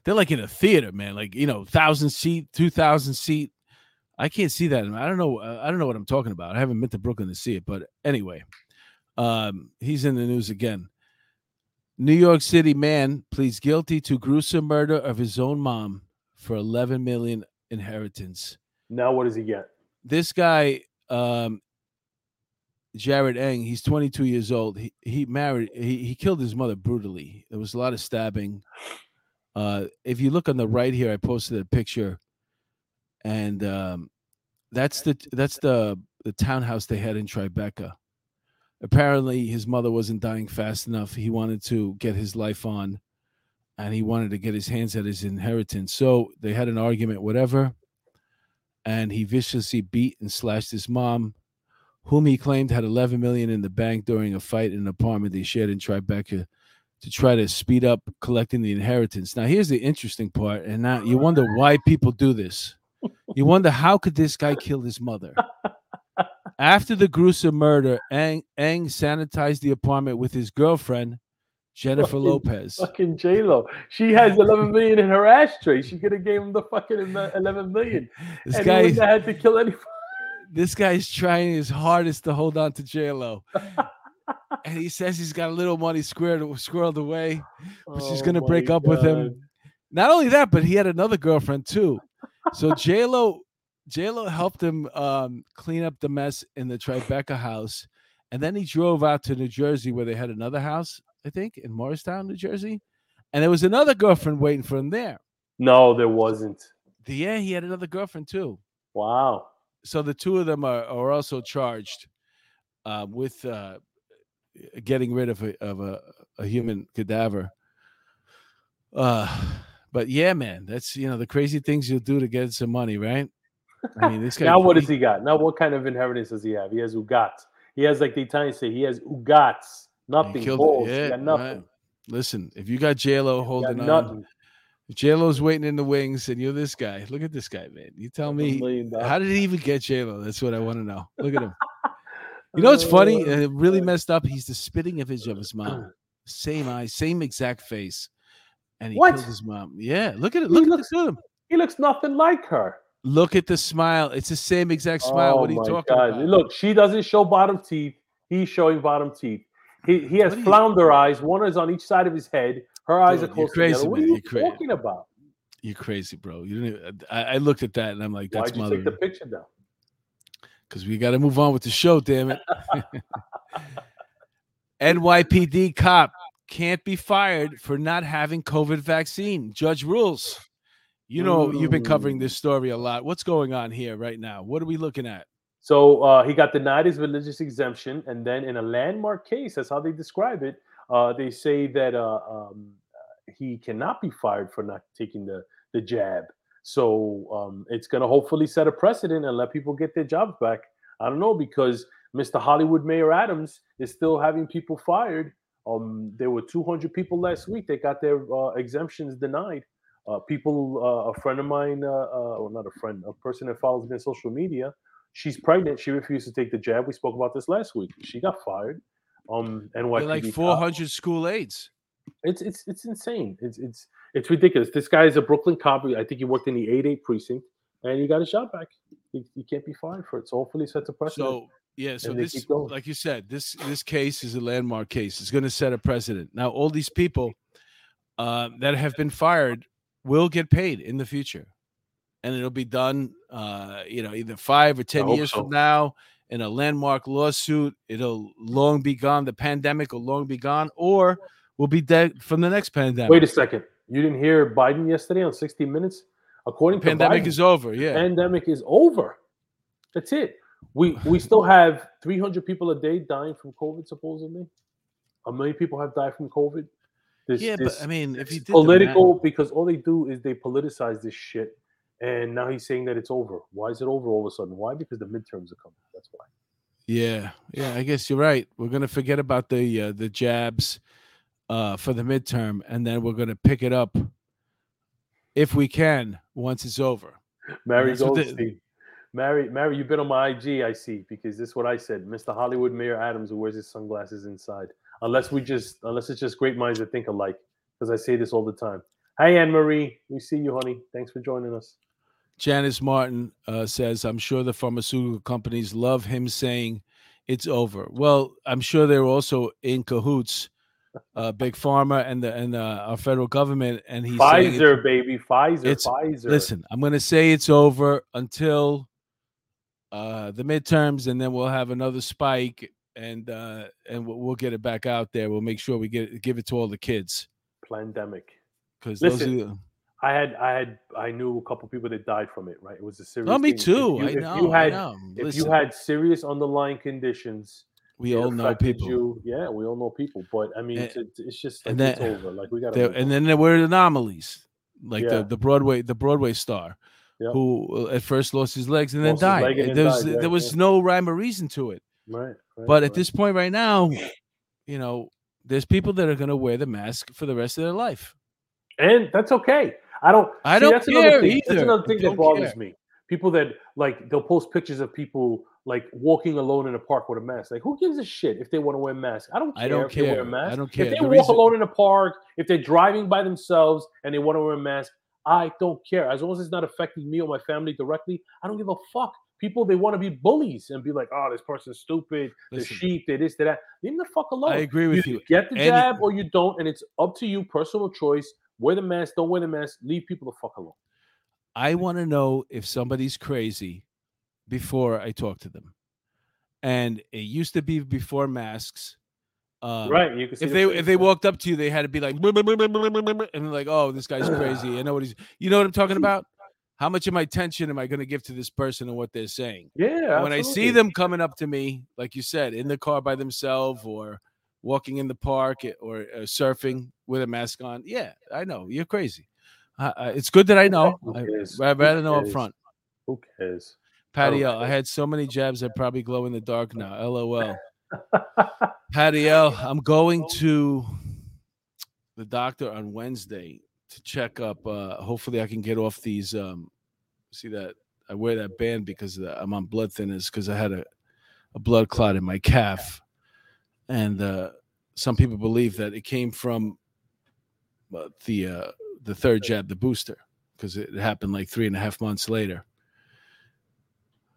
Speaker 1: they're like in a theater, man. Like you know, thousand seat, two thousand seat. I can't see that. I don't know. uh, I don't know what I'm talking about. I haven't been to Brooklyn to see it, but anyway, um, he's in the news again. New York City man pleads guilty to gruesome murder of his own mom for 11 million inheritance.
Speaker 2: Now what does he get?
Speaker 1: This guy, um, Jared Eng, he's 22 years old. He he married. He he killed his mother brutally. There was a lot of stabbing. Uh, if you look on the right here, I posted a picture, and um, that's the that's the the townhouse they had in Tribeca. Apparently, his mother wasn't dying fast enough. He wanted to get his life on, and he wanted to get his hands at his inheritance. So they had an argument, whatever, and he viciously beat and slashed his mom, whom he claimed had 11 million in the bank during a fight in an apartment they shared in Tribeca to try to speed up collecting the inheritance. Now, here's the interesting part, and now you wonder why people do this. You wonder how could this guy kill his mother? After the gruesome murder, Ang, Eng sanitized the apartment with his girlfriend, Jennifer
Speaker 2: Fucking-
Speaker 1: Lopez.
Speaker 2: Fucking J Lo. She has [laughs] 11 million in her ashtray. She could have gave him the fucking 11 million.
Speaker 1: This
Speaker 2: and
Speaker 1: guy,
Speaker 2: had to kill anyone. [laughs]
Speaker 1: this guy's trying his hardest to hold on to J Lo. and he says he's got a little money squared squirreled away. But she's
Speaker 2: Oh
Speaker 1: gonna break
Speaker 2: my
Speaker 1: up with him. Not only that, but he had another girlfriend too. So JLo JLo helped him um, clean up the mess in the Tribeca house, and then he drove out to New Jersey where they had another house, I think, in Morristown, New Jersey, and there was another girlfriend waiting for him there.
Speaker 2: No, there wasn't.
Speaker 1: Yeah, he had another girlfriend too.
Speaker 2: Wow.
Speaker 1: So the two of them are, are also charged uh, with uh, getting rid of a of a, a human cadaver. Uh, but yeah, man, that's you know the crazy things you'll do to get some money, right? I mean, this [laughs] guy.
Speaker 2: Now what does he got? Now what kind of inheritance does he have? He has ugats. He has like the Italians say, he has ugats. Nothing. balls.
Speaker 1: yeah,
Speaker 2: he got
Speaker 1: right.
Speaker 2: nothing.
Speaker 1: Listen, if you got JLo
Speaker 2: He got
Speaker 1: holding on,
Speaker 2: nothing.
Speaker 1: JLo's waiting in the wings, and you're this guy. Look at this guy, man. You tell me, how did he even get JLo? That's what I want to know. Look at him. [laughs] You know what's funny?
Speaker 2: Uh,
Speaker 1: Uh, really messed up. He's the spitting image of his mom. [clears throat] Same eyes, same exact face. And he
Speaker 2: What?
Speaker 1: killed his mom. Yeah, look at it.
Speaker 2: He
Speaker 1: Look at
Speaker 2: looks-
Speaker 1: him.
Speaker 2: He looks nothing like her.
Speaker 1: Look at the smile. It's the same exact smile.
Speaker 2: Oh
Speaker 1: what are you talking
Speaker 2: God.
Speaker 1: about?
Speaker 2: Look, she doesn't show bottom teeth. He's showing bottom teeth. He, he has
Speaker 1: are you-
Speaker 2: flounder eyes. One is on each side of his head. Her eyes
Speaker 1: Dude,
Speaker 2: are close
Speaker 1: crazy,
Speaker 2: together. What
Speaker 1: man.
Speaker 2: are you
Speaker 1: You're crazy.
Speaker 2: talking about?
Speaker 1: You're crazy, bro. You didn't. Even, I, I looked at that and I'm like, that's
Speaker 2: Why'd you
Speaker 1: mother.
Speaker 2: take the picture down?
Speaker 1: Because we got to move on with the show. Damn it. [laughs] [laughs] NYPD cop can't be fired for not having COVID vaccine. Judge rules. You know, you've been covering this story a lot. What's going on here right now? What are we looking at?
Speaker 2: So uh, he got denied his religious exemption, and then in a landmark case, that's how they describe it. Uh, they say that uh, um, he cannot be fired for not taking the the jab. So um, it's going to hopefully set a precedent and let people get their jobs back. I don't know because Mr. Hollywood Mayor Adams is still having people fired. Um, there were 200 people last week that got their uh, exemptions denied. Uh, people, uh, a friend of mine, uh, uh, well, not a friend, a person that follows me on social media, she's pregnant. She refused to take the jab. We spoke about this last week. She got fired. Um,
Speaker 1: They're
Speaker 2: NYPD
Speaker 1: like
Speaker 2: cop.
Speaker 1: 400 school aides.
Speaker 2: It's it's it's insane. It's it's it's ridiculous. This guy is a Brooklyn cop. I think he worked in the 8-8 precinct, and he got his job back. He, he can't be fired for it. So hopefully, sets a precedent.
Speaker 1: So yeah, so this, like you said, this this case is a landmark case. It's going to set a precedent. Now, all these people uh, that have been fired will get paid in the future, and it'll be done. Uh, you know, either five or ten years
Speaker 2: so.
Speaker 1: from now in a landmark lawsuit. It'll long be gone. The pandemic will long be gone, or we'll be dead from the next pandemic.
Speaker 2: Wait a second. You didn't hear Biden yesterday on 60 Minutes? According
Speaker 1: the pandemic
Speaker 2: Biden,
Speaker 1: is over. Yeah.
Speaker 2: pandemic is over. That's it. We we still have 300 people a day dying from COVID. Supposedly, a million people have died from COVID. This,
Speaker 1: yeah,
Speaker 2: this-
Speaker 1: but I mean, if you
Speaker 2: it's
Speaker 1: did the math-
Speaker 2: political because all they do is they politicize this shit. And now he's saying that it's over. Why is it over all of a sudden? Why? Because the midterms are coming. That's why.
Speaker 1: Yeah, yeah, I guess you're right. We're gonna forget about the uh, the jabs uh, for the midterm, and then we're gonna pick it up if we can once it's over.
Speaker 2: Mary Goldstein. Mary, Mary, you've been on my IG, I see, because this is what I said. Mr. Hollywood Mayor Adams who wears his sunglasses inside. Unless we just, unless it's just great minds that think alike, because I say this all the time. Hi, Anne Marie. We see you, honey. Thanks for joining us.
Speaker 1: Janice Martin uh, says, I'm sure the pharmaceutical companies love him saying it's over. Well, I'm sure they're also in cahoots, uh, big pharma and the and uh, our federal government. And he's
Speaker 2: Pfizer, baby. Pfizer.
Speaker 1: it's-
Speaker 2: Pfizer.
Speaker 1: listen, I'm going to say it's over until uh, the midterms, and then we'll have another spike, and uh, and we'll, we'll get it back out there. We'll make sure we get give it to all the kids
Speaker 2: Pandemic.
Speaker 1: because.
Speaker 2: Listen,
Speaker 1: the-
Speaker 2: I had, I had, I knew a couple people that died from it. Right, it was a serious.
Speaker 1: Oh, me
Speaker 2: thing. If
Speaker 1: too.
Speaker 2: you-
Speaker 1: I
Speaker 2: if
Speaker 1: know.
Speaker 2: You had, if
Speaker 1: Listen,
Speaker 2: you had serious underlying conditions,
Speaker 1: we all know people.
Speaker 2: You, yeah, we all know people. But I mean,
Speaker 1: And-
Speaker 2: it's, it's- it's just like
Speaker 1: and
Speaker 2: it's
Speaker 1: then-
Speaker 2: over. Like we got
Speaker 1: and then there were anomalies, like
Speaker 2: Yeah.
Speaker 1: the the Broadway the Broadway star,
Speaker 2: Yep.
Speaker 1: who uh, at first lost his legs and then
Speaker 2: Lost his
Speaker 1: died.
Speaker 2: and then
Speaker 1: there was
Speaker 2: died,
Speaker 1: there was
Speaker 2: yeah.
Speaker 1: no rhyme or reason to it.
Speaker 2: right, right,
Speaker 1: But at this point right now, [laughs] you know, there's people that are going to wear the mask for the rest of their life.
Speaker 2: and that's okay. I don't.
Speaker 1: I
Speaker 2: see,
Speaker 1: don't
Speaker 2: that's another
Speaker 1: care
Speaker 2: thing. That's another thing that bothers
Speaker 1: care.
Speaker 2: me. People that like they'll post pictures of people like walking alone in a park with a mask. Like, who gives a shit if they want to wear a mask? I don't care.
Speaker 1: I don't
Speaker 2: if They wear
Speaker 1: care.
Speaker 2: a mask.
Speaker 1: I don't care.
Speaker 2: If they
Speaker 1: The
Speaker 2: walk
Speaker 1: reason-
Speaker 2: alone in a park, if they're driving by themselves and they want to wear a mask, I don't care. As long as it's not affecting me or my family directly, I don't give a fuck. People they want to be bullies and be like, "Oh, this person's stupid. They're
Speaker 1: Listen.
Speaker 2: sheep. They this. They that." Leave them the fuck alone.
Speaker 1: I agree with you.
Speaker 2: Get the
Speaker 1: Any-
Speaker 2: jab or you don't, and it's up to you. Personal choice. Wear the mask. Don't wear the mask. Leave people the fuck alone.
Speaker 1: I want to know if somebody's crazy before I talk to them. And it used to be before masks. Um,
Speaker 2: right? You can see
Speaker 1: If
Speaker 2: the
Speaker 1: they if they walked up to you, they had to be like, and they're like, oh, this guy's crazy. I know what he's. You know what I'm talking about? How much of my attention am I going to give to this person and what they're saying?
Speaker 2: yeah.
Speaker 1: when I see them coming up to me, like you said, in the car by themselves or walking in the park eh, or uh, surfing with a mask on, yeah, I know you're crazy. Uh, uh, it's good that I know. I? I'd rather know up front.
Speaker 2: Who cares?
Speaker 1: Patty L, I had so many jabs I probably glow in the dark now. [laughs] LOL. [laughs] Patty L, I'm going to the doctor on Wednesday to check up. Uh, hopefully, I can get off these. Um, see that I wear that band because the, I'm on blood thinners because I had a, a blood clot in my calf, and uh, some people believe that it came from uh, the uh, the third jab, the booster, because it happened like three and a half months later.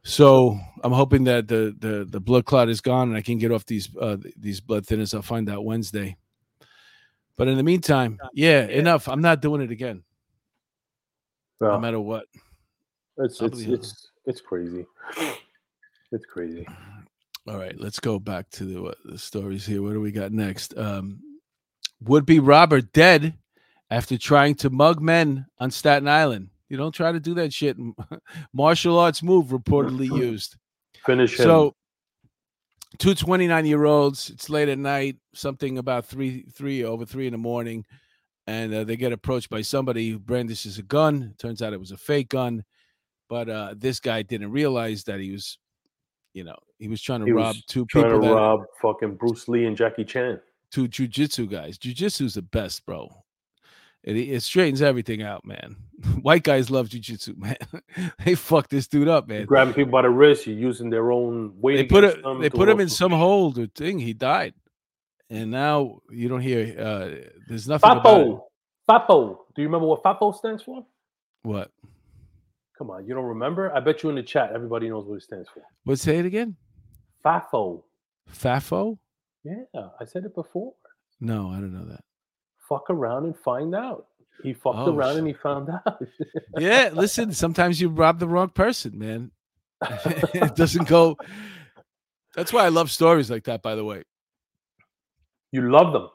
Speaker 1: So I'm hoping that the the the blood clot is gone and I can get off these uh, these blood thinners. I'll find out Wednesday. But in the meantime, yeah, enough. I'm not doing it again, no
Speaker 2: Well,
Speaker 1: matter what.
Speaker 2: it's it's it's it's crazy. It's crazy.
Speaker 1: All right, let's go back to the, uh, the stories here. What do we got next? Um, would be robber dead after trying to mug men on Staten Island. You don't try to do that shit. [laughs] Martial arts move reportedly used.
Speaker 2: Finish him.
Speaker 1: So, two 29 year olds, it's late at night, something about three, three over three in the morning, and uh, they get approached by somebody who brandishes a gun. Turns out it was a fake gun, but uh, this guy didn't realize that he was, you know, he was trying to
Speaker 2: He was
Speaker 1: rob two
Speaker 2: trying
Speaker 1: people,
Speaker 2: to
Speaker 1: that,
Speaker 2: rob fucking Bruce Lee and Jackie Chan.
Speaker 1: two jujitsu guys. Jujitsu's the best, bro. It, it straightens everything out, man. [laughs] White guys love jujitsu, [laughs] man. they fuck this dude up,
Speaker 2: You're
Speaker 1: man.
Speaker 2: grabbing people by the wrist. You're using their own weight.
Speaker 1: they put it they put him in some hold or thing he died and now you don't hear uh there's nothing.
Speaker 2: FAPO. FAPO. Do you remember what FAPO stands for?
Speaker 1: what
Speaker 2: Come on, you don't remember? I bet you in the chat everybody knows what it stands for.
Speaker 1: what say it again
Speaker 2: FAFO.
Speaker 1: fafo
Speaker 2: Yeah, I said it before.
Speaker 1: no i don't know that
Speaker 2: Fuck around and find out. He fucked
Speaker 1: Oh,
Speaker 2: around
Speaker 1: shit.
Speaker 2: and he found [laughs] out.
Speaker 1: yeah listen sometimes you rob the wrong person man [laughs] it doesn't go that's why i love stories like that by the way
Speaker 2: you love them.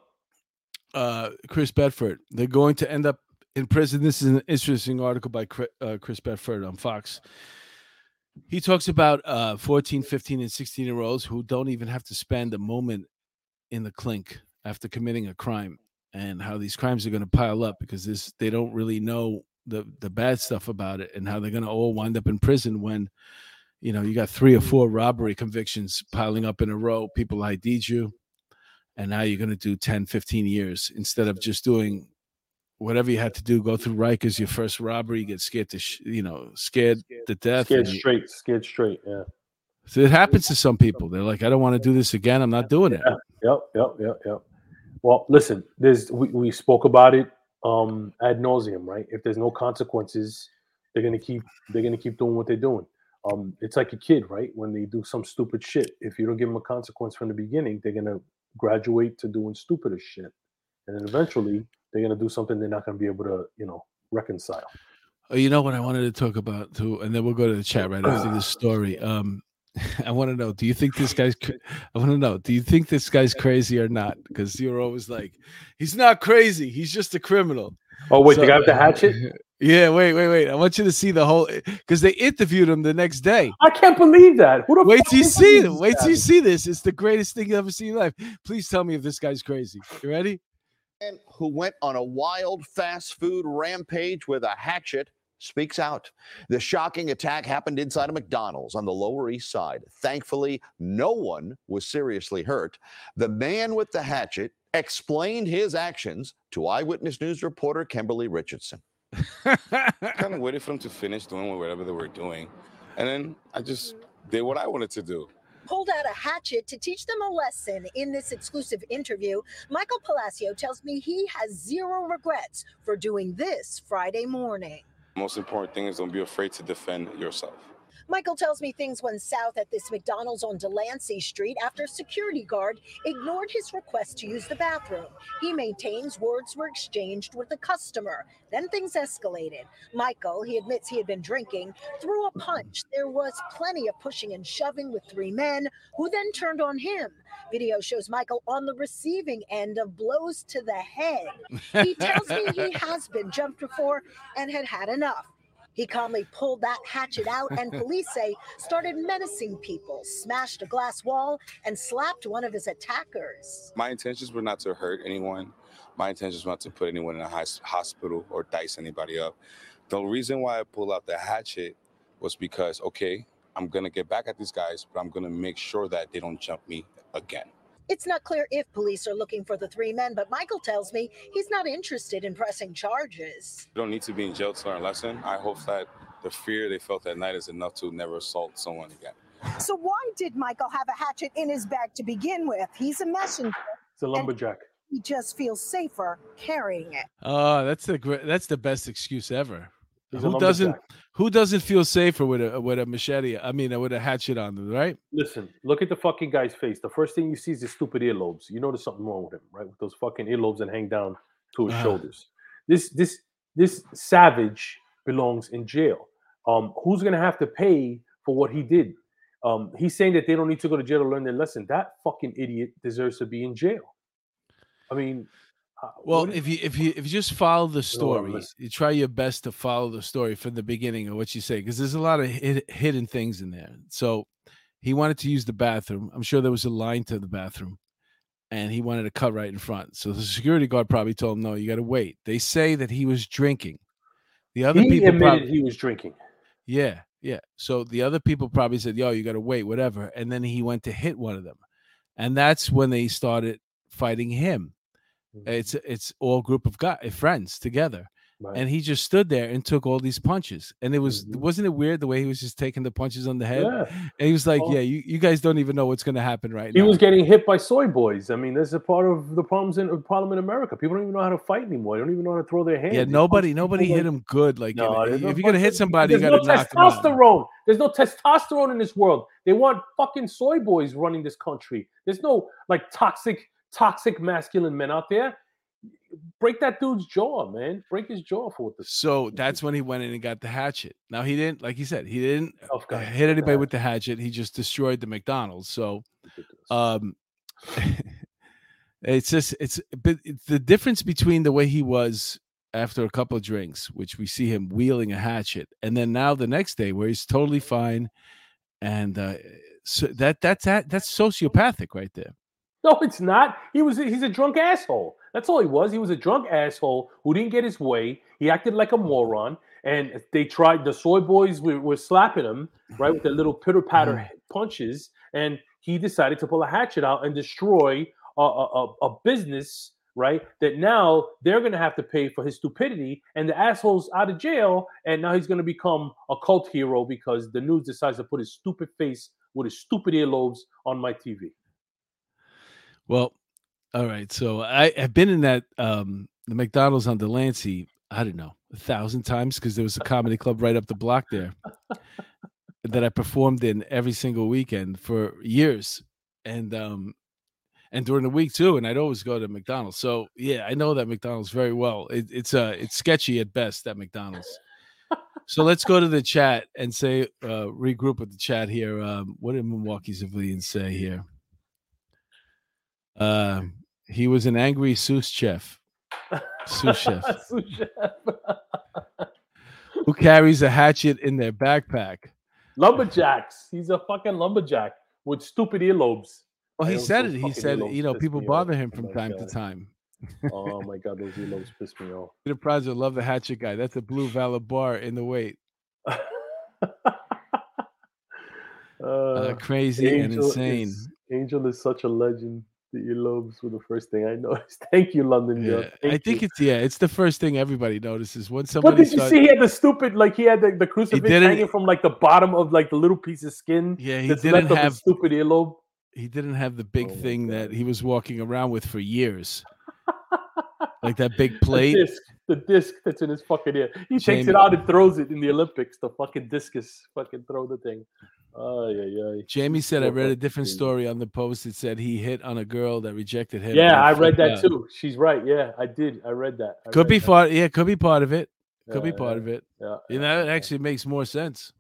Speaker 1: uh chris bedford they're going to end up in prison this is an interesting article by uh, chris bedford on fox he talks about uh 14 15 and 16 year olds who don't even have to spend a moment in the clink after committing a crime and how these crimes are going to pile up because this they don't really know the the bad stuff about it and how they're going to all wind up in prison when you know you got three or mm-hmm. four robbery convictions piling up in a row people ID'd you and now you're going to do 10 15 years instead of just doing whatever you had to do, go through Rikers, your first robbery, you get scared to, sh- you know, scared to death.
Speaker 2: Scared straight, scared straight. Yeah.
Speaker 1: so it happens to some people. They're like, I don't want to do this again. I'm not doing it.
Speaker 2: Yeah. Yep, yep, yep, yep. Well, listen, there's we, we spoke about it um ad nauseum, right? If there's no consequences, they're gonna keep they're gonna keep doing what they're doing. Um, it's like a kid, right? When they do some stupid shit, if you don't give them a consequence from the beginning, they're gonna graduate to doing stupider shit, and then eventually they're gonna do something they're not gonna be able to, you know, reconcile.
Speaker 1: Oh, you know what I wanted to talk about too, and then we'll go to the chat right after this story. Um, [laughs] I want to know: Do you think this guy's? cra- I want to know: Do you think this guy's crazy or not? Because you're always like, he's not crazy. He's just a criminal.
Speaker 2: Oh wait,
Speaker 1: So-
Speaker 2: the guy with the hatchet? [laughs]
Speaker 1: Yeah, wait, wait, wait. I want you to see the whole because they interviewed him the next day.
Speaker 2: I can't believe that. Who the
Speaker 1: Wait
Speaker 2: fuck
Speaker 1: till you see it. Wait till you see this. It's the greatest thing you ever see in life. Please tell me if this guy's crazy. You ready?
Speaker 4: man who went on a wild fast food rampage with a hatchet speaks out. The shocking attack happened inside a McDonald's on the Lower East Side. Thankfully, no one was seriously hurt. The man with the hatchet explained his actions to Eyewitness News reporter Kimberly Richardson. [laughs]
Speaker 5: kind of waited for them to finish doing whatever they were doing. And then I just did what I wanted to do.
Speaker 6: pulled out a hatchet to teach them a lesson in this exclusive interview. Michael Palacio tells me he has zero regrets for doing this Friday morning.
Speaker 5: Most important thing is don't be afraid to defend yourself.
Speaker 6: Michael tells me things went south at this McDonald's on Delancey Street after a security guard ignored his request to use the bathroom. He maintains words were exchanged with the customer. Then things escalated. Michael, he admits he had been drinking, threw a punch. There was plenty of pushing and shoving with three men who then turned on him. Video shows Michael on the receiving end of blows to the head. He tells me he [laughs] has been jumped before and had had enough. He calmly pulled that hatchet out, and police say started menacing people, smashed a glass wall, and slapped one of his attackers.
Speaker 5: My intentions were not to hurt anyone. My intentions were not to put anyone in a hospital or dice anybody up. The reason why I pulled out the hatchet was because, okay, I'm to get back at these guys, but I'm to make sure that they don't jump me again.
Speaker 6: It's not clear if police are looking for the three men, but Michael tells me he's not interested in pressing charges.
Speaker 5: You don't need to be in jail to learn a lesson. I hope that the fear they felt that night is enough to never assault someone again.
Speaker 6: So, why did Michael have a hatchet in his bag to begin with? He's a messenger.
Speaker 2: It's a lumberjack.
Speaker 6: He just feels safer carrying it.
Speaker 1: Oh, that's the great. That's the best excuse ever.
Speaker 2: He's
Speaker 1: Who doesn't? Who doesn't feel safer with a with a machete? I mean, with a hatchet on them, right?
Speaker 2: Listen, look at the fucking guy's face. The first thing you see is his stupid earlobes. You know there's something wrong with him, right? With those fucking earlobes that hang down to his shoulders. This this this savage belongs in jail. Um, who's gonna have to pay for what he did? Um, he's saying that they don't need to go to jail to learn their lesson. That fucking idiot deserves to be in jail. I mean,
Speaker 1: Well, if you if you if you just follow the story, you try your best to follow the story from the beginning of what you say, because there's a lot of hid, hidden things in there. So he wanted to use the bathroom. I'm sure there was a line to the bathroom, and he wanted to cut right in front. So the security guard probably told him, "No, you got to wait." They say that he was drinking. The other
Speaker 2: he
Speaker 1: people,
Speaker 2: admitted
Speaker 1: prob-
Speaker 2: he was drinking.
Speaker 1: yeah, yeah. So the other people probably said, "Yo, you got to wait, whatever." And then he went to hit one of them, and that's when they started fighting him. It's it's all group of guys, friends together,
Speaker 2: Right.
Speaker 1: and he just stood there and took all these punches. And it was
Speaker 2: Mhm.
Speaker 1: wasn't it weird the way he was just taking the punches on the head?
Speaker 2: yeah.
Speaker 1: And he was like,
Speaker 2: Oh.
Speaker 1: "Yeah, you, you guys don't even know what's going to happen right
Speaker 2: He
Speaker 1: now."
Speaker 2: He was getting hit by soy boys. I mean, that's a part of the problems in problem in America. People don't even know how to fight anymore. They don't even know how to throw their hands.
Speaker 1: yeah,
Speaker 2: They
Speaker 1: nobody
Speaker 2: punch
Speaker 1: hit
Speaker 2: like-
Speaker 1: him good. Like
Speaker 2: No, there's no
Speaker 1: if you're gonna hit somebody, you
Speaker 2: there's
Speaker 1: got to
Speaker 2: no
Speaker 1: knock them out.
Speaker 2: testosterone. There's no testosterone in this world. They want fucking soy boys running this country. There's no like toxic, toxic masculine men out there. Break that dude's jaw, man. Break his jaw for what the
Speaker 1: So that's when he went in and got the hatchet. Now he didn't, like he said, he didn't
Speaker 2: guy.
Speaker 1: hit anybody with the hatchet. He just destroyed the McDonald's. So um [laughs] it's just it's but it's the difference between the way he was after a couple of drinks which we see him wielding a hatchet and then now the next day where he's totally fine and uh so that that's that, that's sociopathic right there
Speaker 2: No, it's not. He was he's a drunk asshole. That's all he was. He was a drunk asshole who didn't get his way. He acted like a moron. And they tried the soy boys were, were slapping him, right, with their little pitter patter mm-hmm. punches. And he decided to pull a hatchet out and destroy a, a, a- a business right? That now they're going to have to pay for his stupidity, and the asshole's out of jail, and now he's going to become a cult hero because the news decides to put his stupid face with his stupid earlobes on my TV.
Speaker 1: Well, all right. So I have been in that um the McDonald's on Delancey. I don't know a thousand times because there was a comedy club right up the block there that I performed in every single weekend for years, and um and during the week too. And I'd always go to McDonald's. So yeah, I know that McDonald's very well. It, it's uh it's sketchy at best at McDonald's. So let's go to the chat and say uh regroup with the chat here. Um, what did Milwaukee civilians say here? Uh, he was an angry sous chef. Sous chef. [laughs]
Speaker 2: Sous chef.
Speaker 1: who carries a hatchet in their backpack.
Speaker 2: Lumberjacks. He's a fucking lumberjack with stupid earlobes.
Speaker 1: Well, he said it. He said, you know, people bother him from time to time.
Speaker 2: Oh my god, those earlobes piss me off. [laughs]
Speaker 1: Peter Prazo, love the hatchet guy. That's a blue Valor bar in the weight. [laughs] Uh,
Speaker 2: Uh,
Speaker 1: crazy and insane.
Speaker 2: Is, Angel is such a legend. The earlobes were the first thing I [laughs] noticed. Thank you, London.
Speaker 1: Yeah, I think
Speaker 2: you.
Speaker 1: it's yeah, it's the first thing everybody notices when somebody.
Speaker 2: What did you see? He had the stupid, like he had the, the crucifix hanging from like the bottom of like the little piece of skin.
Speaker 1: Yeah, he didn't have
Speaker 2: stupid earlobe.
Speaker 1: he didn't have the big
Speaker 2: Oh
Speaker 1: thing that he was walking around with for years, [laughs] like that big
Speaker 2: The
Speaker 1: plate.
Speaker 2: disc, the disc that's in his fucking ear. He takes it out and throws it in the Olympics. The fucking discus, fucking throw the thing. Oh yeah, yeah.
Speaker 1: Jamie said I read a different story on the post. It said he hit on a girl that rejected him.
Speaker 2: Yeah, I read that
Speaker 1: out.
Speaker 2: too. She's right. Yeah, I did. I read that. I
Speaker 1: Could
Speaker 2: read
Speaker 1: be
Speaker 2: that.
Speaker 1: part. Yeah, could be part of it. Could be part
Speaker 2: yeah,
Speaker 1: of it.
Speaker 2: Yeah,
Speaker 1: You
Speaker 2: yeah,
Speaker 1: know, it
Speaker 2: yeah.
Speaker 1: actually makes more sense.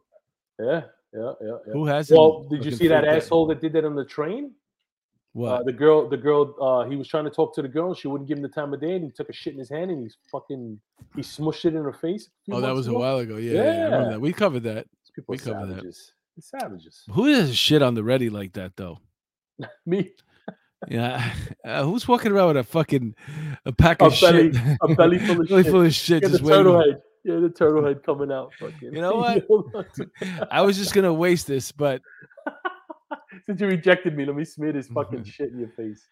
Speaker 2: Yeah, yeah, yeah. yeah.
Speaker 1: Who has? It?
Speaker 2: Well, did you see that
Speaker 1: asshole?
Speaker 2: asshole that did that on the train?
Speaker 1: What?
Speaker 2: Uh, the girl, the girl, uh, he was trying to talk to the girl. She wouldn't give him the time of day, and he took a shit in his hand and he's fucking, he smushed it in her face.
Speaker 1: oh, that was a while ago. Yeah, yeah. I that. We covered that.
Speaker 2: People
Speaker 1: we covered that.
Speaker 2: Savages. They're savages.
Speaker 1: Who does shit on the ready like that though? [laughs]
Speaker 2: Me,
Speaker 1: Yeah, [laughs] uh, who's walking around with a fucking a pack
Speaker 2: A
Speaker 1: of shit,
Speaker 2: a [laughs] belly full of
Speaker 1: belly
Speaker 2: shit.
Speaker 1: full of shit,
Speaker 2: yeah, the
Speaker 1: just waiting.
Speaker 2: turtle head. Yeah, the turtle head coming out. Fucking.
Speaker 1: You know what? I was just gonna waste this, but
Speaker 2: Since you rejected me, let me smear this fucking shit in your face.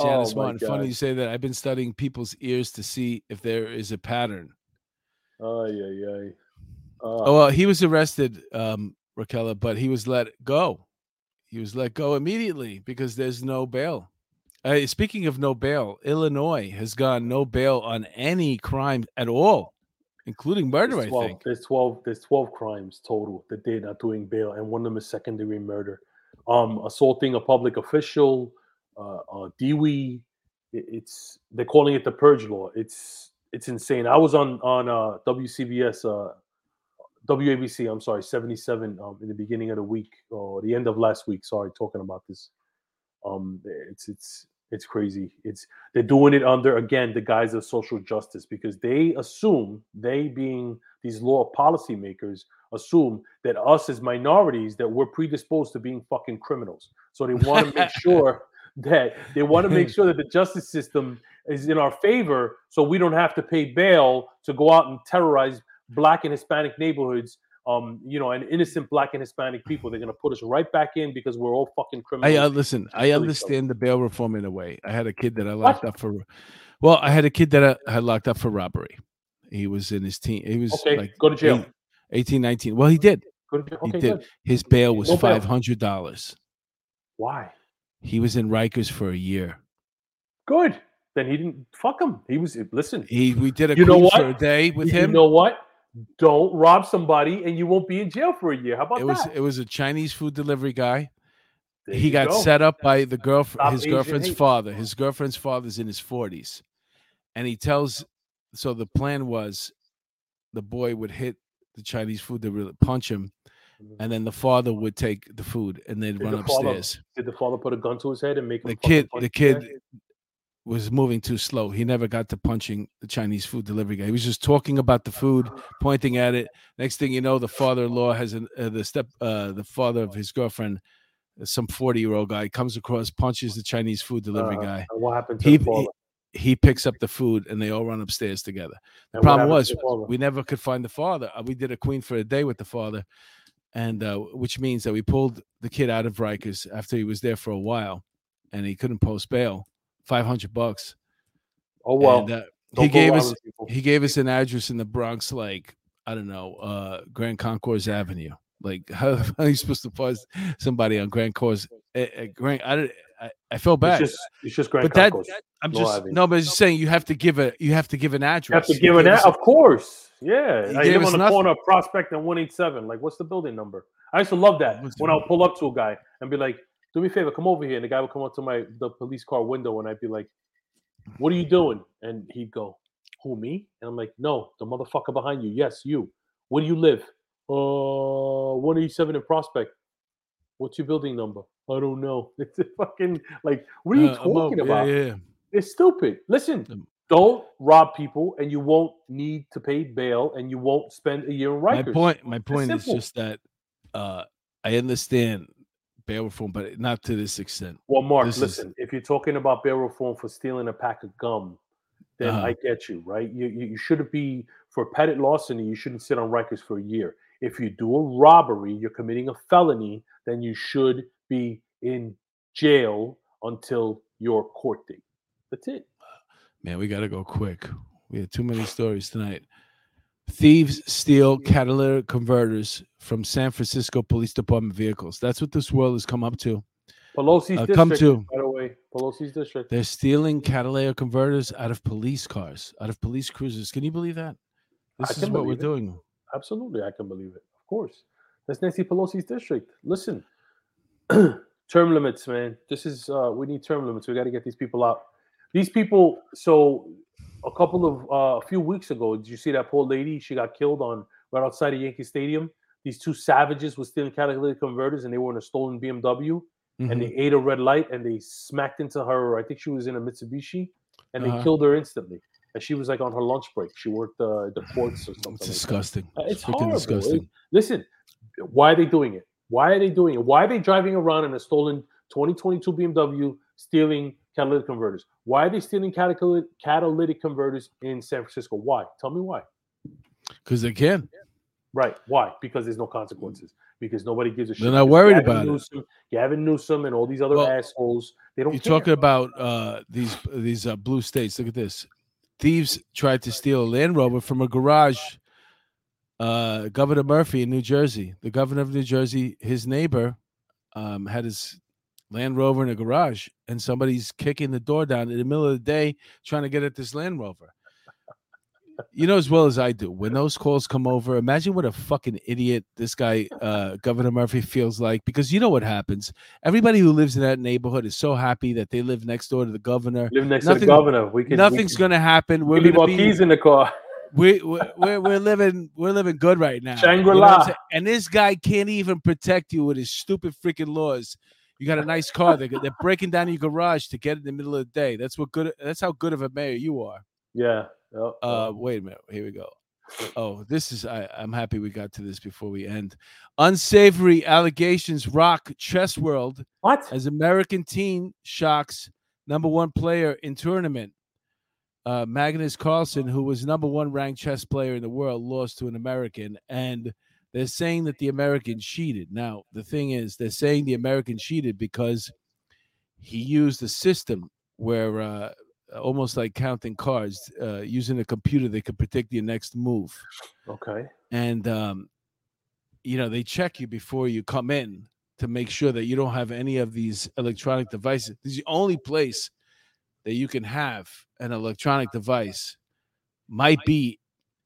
Speaker 1: Janice
Speaker 2: oh
Speaker 1: Martin, funny you say that. I've been studying people's ears to see if there is a pattern.
Speaker 2: Oh yeah, yeah.
Speaker 1: Oh, well, he was arrested, um, Raquel, but he was let go. He was let go immediately because there's no bail. Uh, speaking of no bail, Illinois has gone no bail on any crime at all, including murder.
Speaker 2: There's
Speaker 1: I
Speaker 2: 12,
Speaker 1: think.
Speaker 2: there's 12 there's 12 crimes total that they're not doing bail and one of them is second degree murder um assaulting a public official uh, uh dewey it- it's they're calling it the purge law it's it's insane i was on on uh wcbs uh wabc i'm sorry 77 um, in the beginning of the week or the end of last week sorry talking about this. Um it's it's it's crazy. It's they're doing it under again the guise of social justice because they assume they being these law policymakers assume that us as minorities that we're predisposed to being fucking criminals. So they want to [laughs] make sure that they want to make sure that the justice system is in our favor so we don't have to pay bail to go out and terrorize black and hispanic neighborhoods um you know and innocent black and hispanic people they're going to put us right back in because we're all fucking criminals
Speaker 1: I uh, listen. I
Speaker 2: kill each other.
Speaker 1: understand the bail reform in a way. I had a kid that I locked up for. Well, I had a kid that I had locked up for robbery. He was in his teen. He was
Speaker 2: okay
Speaker 1: like
Speaker 2: go to jail
Speaker 1: eight- 18, 19. Well, he did.
Speaker 2: go to jail
Speaker 1: He
Speaker 2: okay
Speaker 1: did.
Speaker 2: good
Speaker 1: His bail was
Speaker 2: No
Speaker 1: five hundred dollars.
Speaker 2: why
Speaker 1: He was in Rikers for a year.
Speaker 2: good then he didn't fuck him he was listen
Speaker 1: He we did a
Speaker 2: You know what?
Speaker 1: for a day with
Speaker 2: you
Speaker 1: him.
Speaker 2: know what don't rob somebody and you won't be in jail for a year how about
Speaker 1: it was
Speaker 2: that
Speaker 1: it was a Chinese food delivery guy.
Speaker 2: There
Speaker 1: he got
Speaker 2: go.
Speaker 1: set up by the girlfriend,
Speaker 2: Stop
Speaker 1: his girlfriend's
Speaker 2: hate.
Speaker 1: father. His girlfriend's father's in his forties, and he tells. So the plan was, the boy would hit the Chinese food delivery, punch him,
Speaker 2: Mhm.
Speaker 1: and then the father would take the food and they'd
Speaker 2: Did
Speaker 1: run
Speaker 2: the father-
Speaker 1: upstairs.
Speaker 2: did the father put a gun to his head and make him
Speaker 1: The kid, the kid was moving too slow. He never got to punching the Chinese food delivery guy. He was just talking about the food, pointing at it. Next thing you know, the father-in-law has an, uh, the step, uh, the father of his girlfriend, uh, some forty-year-old guy, comes across, punches the Chinese food delivery
Speaker 2: Uh,
Speaker 1: guy.
Speaker 2: and what happened to
Speaker 1: He,
Speaker 2: the father?
Speaker 1: he he picks up the food, and they all run upstairs together. The
Speaker 2: And
Speaker 1: problem was
Speaker 2: the
Speaker 1: we never could find the father. Uh, We did a queen for a day with the father, and uh, which means that we pulled the kid out of Rikers after he was there for a while, and he couldn't post bail, five hundred bucks.
Speaker 2: Oh well.
Speaker 1: And, uh, he gave us he gave us an address in the Bronx, like I don't know, uh Grand Concourse Avenue. Like [laughs] how, how are you supposed to pause somebody on Grand Course? Uh, uh, Grand, I, I I felt bad.
Speaker 2: It's just it's just Grand
Speaker 1: but that
Speaker 2: Concourse.
Speaker 1: I'm
Speaker 2: no
Speaker 1: just
Speaker 2: Avenue.
Speaker 1: no, but I'm just saying you have to give a you have to give an
Speaker 2: You
Speaker 1: address.
Speaker 2: have to give an
Speaker 1: gave
Speaker 2: a-
Speaker 1: us a-
Speaker 2: of course. Yeah.
Speaker 1: He
Speaker 2: I
Speaker 1: gave
Speaker 2: live on the
Speaker 1: nothing.
Speaker 2: corner of Prospect and 187. Like, what's the building number? I used to love that
Speaker 1: What's
Speaker 2: when I'll pull up to a guy and be like, do me a favor, come over here. And the guy would come up to my the police car window and I'd be like, What are you doing? And he'd go, Who me? And I'm like, No, the motherfucker behind you. Yes, you. Where do you live? Uh 187 in Prospect. What's your building number? I don't know. [laughs] It's a fucking like what are you
Speaker 1: Uh,
Speaker 2: talking
Speaker 1: yeah,
Speaker 2: about?
Speaker 1: Yeah, yeah.
Speaker 2: It's stupid. Listen,
Speaker 1: Um,
Speaker 2: don't rob people, and you won't need to pay bail, and you won't spend a year in
Speaker 1: My point my point is just that uh I understand bail reform, but not to this extent.
Speaker 2: Well, Mark,
Speaker 1: this is-
Speaker 2: listen. If you're talking about bail reform for stealing a pack of gum, then
Speaker 1: Uh-huh.
Speaker 2: I get you, right? You, you you shouldn't be for petty larceny. You shouldn't sit on Rikers for a year. If you do a robbery, you're committing a felony, then you should be in jail until your court date. That's it.
Speaker 1: Man, we gotta go quick. We had too many stories tonight. Thieves steal catalytic converters from San Francisco Police Department vehicles. That's what this world has come up to.
Speaker 2: Pelosi's
Speaker 1: Uh,
Speaker 2: district,
Speaker 1: come to.
Speaker 2: by the way. Pelosi's district.
Speaker 1: They're stealing catalytic converters out of police cars, out of police cruisers. Can you believe that?
Speaker 2: I
Speaker 1: This is what we're
Speaker 2: it.
Speaker 1: doing.
Speaker 2: Absolutely, I can believe it. Of course, that's Nancy Pelosi's district. Listen, [clears throat] term limits, man. This is uh, we need term limits. We got to get these people out. These people. So, a couple of uh, a few weeks ago, did you see that poor lady? She got killed on right outside of Yankee Stadium. These two savages were stealing catalytic converters, and they were in a stolen BMW, and
Speaker 1: Mhm.
Speaker 2: they ate a red light, and they smacked into her. I think she was in a Mitsubishi, and they
Speaker 1: Uh-huh.
Speaker 2: killed her instantly. And she was like on her lunch break. She worked uh, the courts or something.
Speaker 1: It's disgusting.
Speaker 2: Uh, It's
Speaker 1: Freaking
Speaker 2: horrible.
Speaker 1: disgusting.
Speaker 2: It- listen, why are they doing it? Why are they doing it? Why are they driving around in a stolen 2022 BMW stealing catalytic converters? Why are they stealing catalytic, catalytic converters in San Francisco? Why? Tell me why.
Speaker 1: Because they can.
Speaker 2: Right. Why? Because there's no consequences. Because nobody gives a shit.
Speaker 1: They're not worried
Speaker 2: Gavin
Speaker 1: about it.
Speaker 2: Newsom, Gavin Newsom and all these other
Speaker 1: Well,
Speaker 2: assholes, they don't
Speaker 1: You're
Speaker 2: care.
Speaker 1: talking about uh, these these uh, blue states. Look at this. Thieves tried to steal a Land Rover from a garage. Uh, Governor Murphy in New Jersey. The governor of New Jersey, his neighbor, um, had his Land Rover in a garage, and somebody's kicking the door down in the middle of the day trying to get at this Land Rover. You know as well as I do. When those calls come over, imagine what a fucking idiot this guy, uh, Governor Murphy, feels like. Because you know what happens. Everybody who lives in that neighborhood is so happy that they live next door to the governor.
Speaker 2: Live next to the governor. We can.
Speaker 1: Nothing's
Speaker 2: we
Speaker 1: to happen. We're
Speaker 2: we leave our
Speaker 1: be
Speaker 2: keys in the car.
Speaker 1: we, we- we're, we're living we're living good right now. you know what I'm
Speaker 2: Shangri-La.
Speaker 1: saying? and this guy can't even protect you with his stupid freaking laws. You got a nice car. They're, they're breaking down your garage to get it in the middle of the day. That's what good. That's how good of a mayor you are.
Speaker 2: Yeah. yeah,
Speaker 1: Uh, wait a minute. Here we go. Oh, this is. I, I'm happy we got to this before we end. Unsavory allegations rock chess world
Speaker 2: what?
Speaker 1: as American teen shocks number one player in tournament. Uh, Magnus Carlsen, who was number one ranked chess player in the world, lost to an American, and they're saying that the Americans cheated. Now, the thing is, they're saying the Americans cheated because he used a system where, uh, almost like counting cards, uh, using a computer, they could predict your next move
Speaker 2: Okay.
Speaker 1: and um, you know they check you before you come in to make sure that you don't have any of these electronic devices. This is the only place that you can have an electronic device might be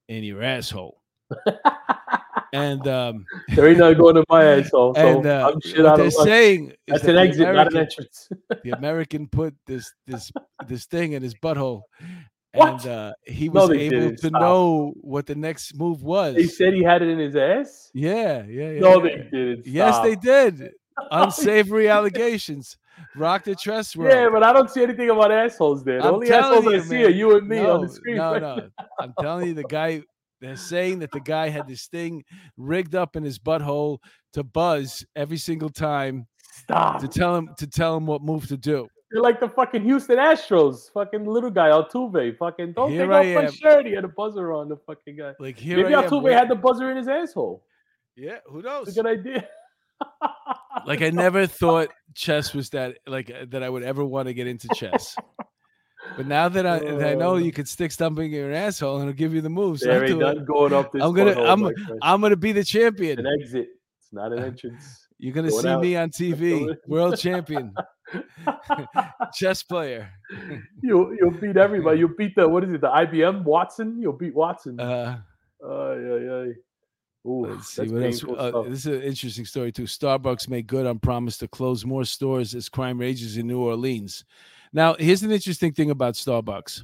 Speaker 1: in your asshole. [laughs] And um, [laughs]
Speaker 2: There ain't nothing going in my asshole. So
Speaker 1: and uh,
Speaker 2: I'm shit
Speaker 1: what they're saying
Speaker 2: That's
Speaker 1: that
Speaker 2: an exit, not an
Speaker 1: American-
Speaker 2: entrance. [laughs]
Speaker 1: the American put this this this thing in his butthole.
Speaker 2: What?
Speaker 1: And uh, he was
Speaker 2: they
Speaker 1: able to
Speaker 2: Stop.
Speaker 1: know what the next move was.
Speaker 2: They said he had it in his ass.
Speaker 1: yeah, yeah, yeah.
Speaker 2: No, they didn't.
Speaker 1: Yes, they did. [laughs] Unsavory allegations. Rock the trust world.
Speaker 2: Yeah, but I don't see anything about assholes there. The
Speaker 1: I'm
Speaker 2: only assholes I
Speaker 1: you,
Speaker 2: see
Speaker 1: man.
Speaker 2: are you and me
Speaker 1: no,
Speaker 2: on the screen.
Speaker 1: No,
Speaker 2: right
Speaker 1: no.
Speaker 2: now.
Speaker 1: I'm telling you, the guy. They're saying that the guy had this thing rigged up in his butthole to buzz every single time
Speaker 2: Stop.
Speaker 1: to tell him to tell him what move to do.
Speaker 2: You're like the fucking Houston Astros, fucking little guy Altuve. Fucking don't
Speaker 1: Here
Speaker 2: take
Speaker 1: I
Speaker 2: off my
Speaker 1: am.
Speaker 2: shirt. He had a buzzer on the fucking guy.
Speaker 1: Like here
Speaker 2: Maybe
Speaker 1: I.
Speaker 2: Altuve
Speaker 1: wait-
Speaker 2: had the buzzer in his asshole.
Speaker 1: yeah, who
Speaker 2: It's
Speaker 1: knows?
Speaker 2: a good idea. [laughs]
Speaker 1: Like I never thought chess was that like that I would ever want to get into chess. But now that I, that I know
Speaker 2: Uh,
Speaker 1: you could stick something in your asshole and it'll give you the moves,
Speaker 2: There ain't nothing going up this
Speaker 1: I'm gonna- I'm-
Speaker 2: friend.
Speaker 1: I'm gonna be the
Speaker 2: It's
Speaker 1: champion.
Speaker 2: an exit. It's not an [laughs] entrance.
Speaker 1: You're gonna
Speaker 2: going
Speaker 1: see
Speaker 2: out.
Speaker 1: me on [laughs] TV, world champion, [laughs] chess player.
Speaker 2: you'll you'll beat everybody. You'll beat the what is it? The IBM Watson. You'll beat Watson.
Speaker 1: Uh,
Speaker 2: Ay, ay, ay. Ooh,
Speaker 1: let's see what else. Uh, this is an interesting story too. Starbucks made good on promise to close more stores as crime rages in New Orleans. Now, here's an interesting thing about Starbucks.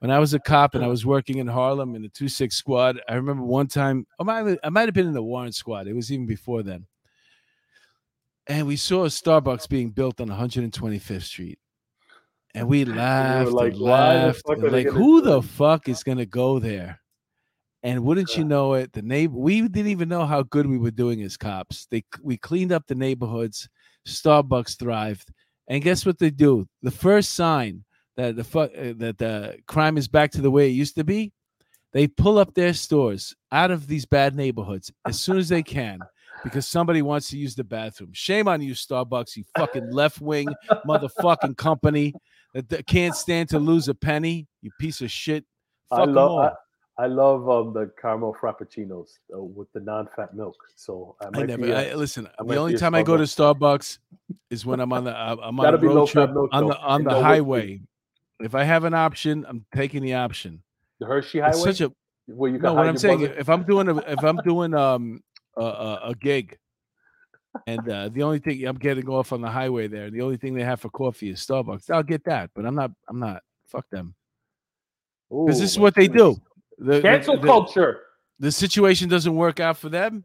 Speaker 1: When I was a cop and I was working in Harlem in the two six squad, I remember one time I might I might have been in the warrant squad. It was even before then. And we saw a Starbucks being built on 125th Street. And we laughed
Speaker 2: like,
Speaker 1: and laughed. and like, who the
Speaker 2: it?"
Speaker 1: fuck is gonna go there? And wouldn't you know it, the neighbor we didn't even know how good we were doing as cops. They we cleaned up the neighborhoods, Starbucks thrived. And guess what they do? The first sign that the fu- uh, that the crime is back to the way it used to be, they pull up their stores out of these bad neighborhoods as soon as they can because somebody wants to use the bathroom. Shame on you, Starbucks, you fucking left wing motherfucking company that, can't stand to lose a penny. You piece of shit. Fuck
Speaker 2: I love. I, I love um, the caramel frappuccinos uh, with the non-fat milk. So I,
Speaker 1: I never.
Speaker 2: be, uh,
Speaker 1: listen,
Speaker 2: I
Speaker 1: the only time I go to Starbucks is when I'm on the uh, I'm on a road trip
Speaker 2: milk,
Speaker 1: on the on the
Speaker 2: no
Speaker 1: highway. If I have an option, I'm taking the option.
Speaker 2: the Hershey Highway,
Speaker 1: It's such a
Speaker 2: where you
Speaker 1: no. What I'm saying,
Speaker 2: brother.
Speaker 1: if I'm doing a if I'm doing um a, a, a gig, and uh, the only thing I'm getting off on the highway there, the only thing they have for coffee is Starbucks. I'll get that, but I'm not. I'm not. Fuck them. Because this is what they do. The, the-
Speaker 2: Cancel
Speaker 1: the-
Speaker 2: culture.
Speaker 1: the situation doesn't work out for them,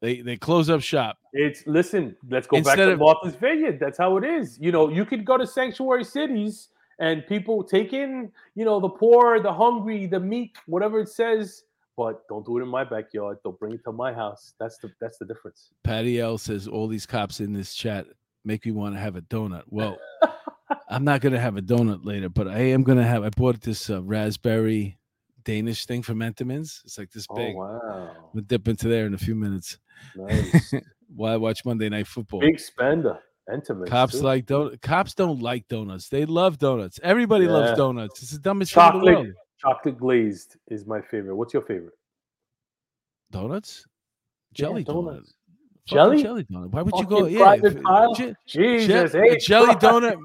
Speaker 1: they they close up shop.
Speaker 2: It's listen. Let's go back
Speaker 1: Instead
Speaker 2: to
Speaker 1: of-
Speaker 2: Martha's Vineyard. That's how it is. You know, you could go to sanctuary cities and people take in, you know, the poor, the hungry, the meek, whatever it says. But don't do it in my backyard. Don't bring it to my house. That's the that's the difference.
Speaker 1: Patty L says all these cops in this chat make me want to have a donut. Well, [laughs] I'm not gonna have a donut later, but I am gonna have. I bought this uh, raspberry Danish thing from Entenmann's. It's like this oh, big.
Speaker 2: Oh wow,
Speaker 1: We'll dip into there in a few minutes
Speaker 2: nice. [laughs]
Speaker 1: while I watch Monday Night Football.
Speaker 2: Big spender. Intimate.
Speaker 1: Cops
Speaker 2: too.
Speaker 1: like donut. Cops don't like donuts. They love donuts. Everybody loves donuts. It's the dumbest thing in the
Speaker 2: chocolate.
Speaker 1: world.
Speaker 2: Chocolate glazed is my favorite. What's your favorite?
Speaker 1: Donuts, jelly donut.
Speaker 2: donuts.
Speaker 1: Fucking
Speaker 2: Jelly?
Speaker 1: jelly donut. Why would you go? Yeah,
Speaker 2: private
Speaker 1: if- je-
Speaker 2: Jesus,
Speaker 1: Je-
Speaker 2: hey,
Speaker 1: jelly [laughs] donut.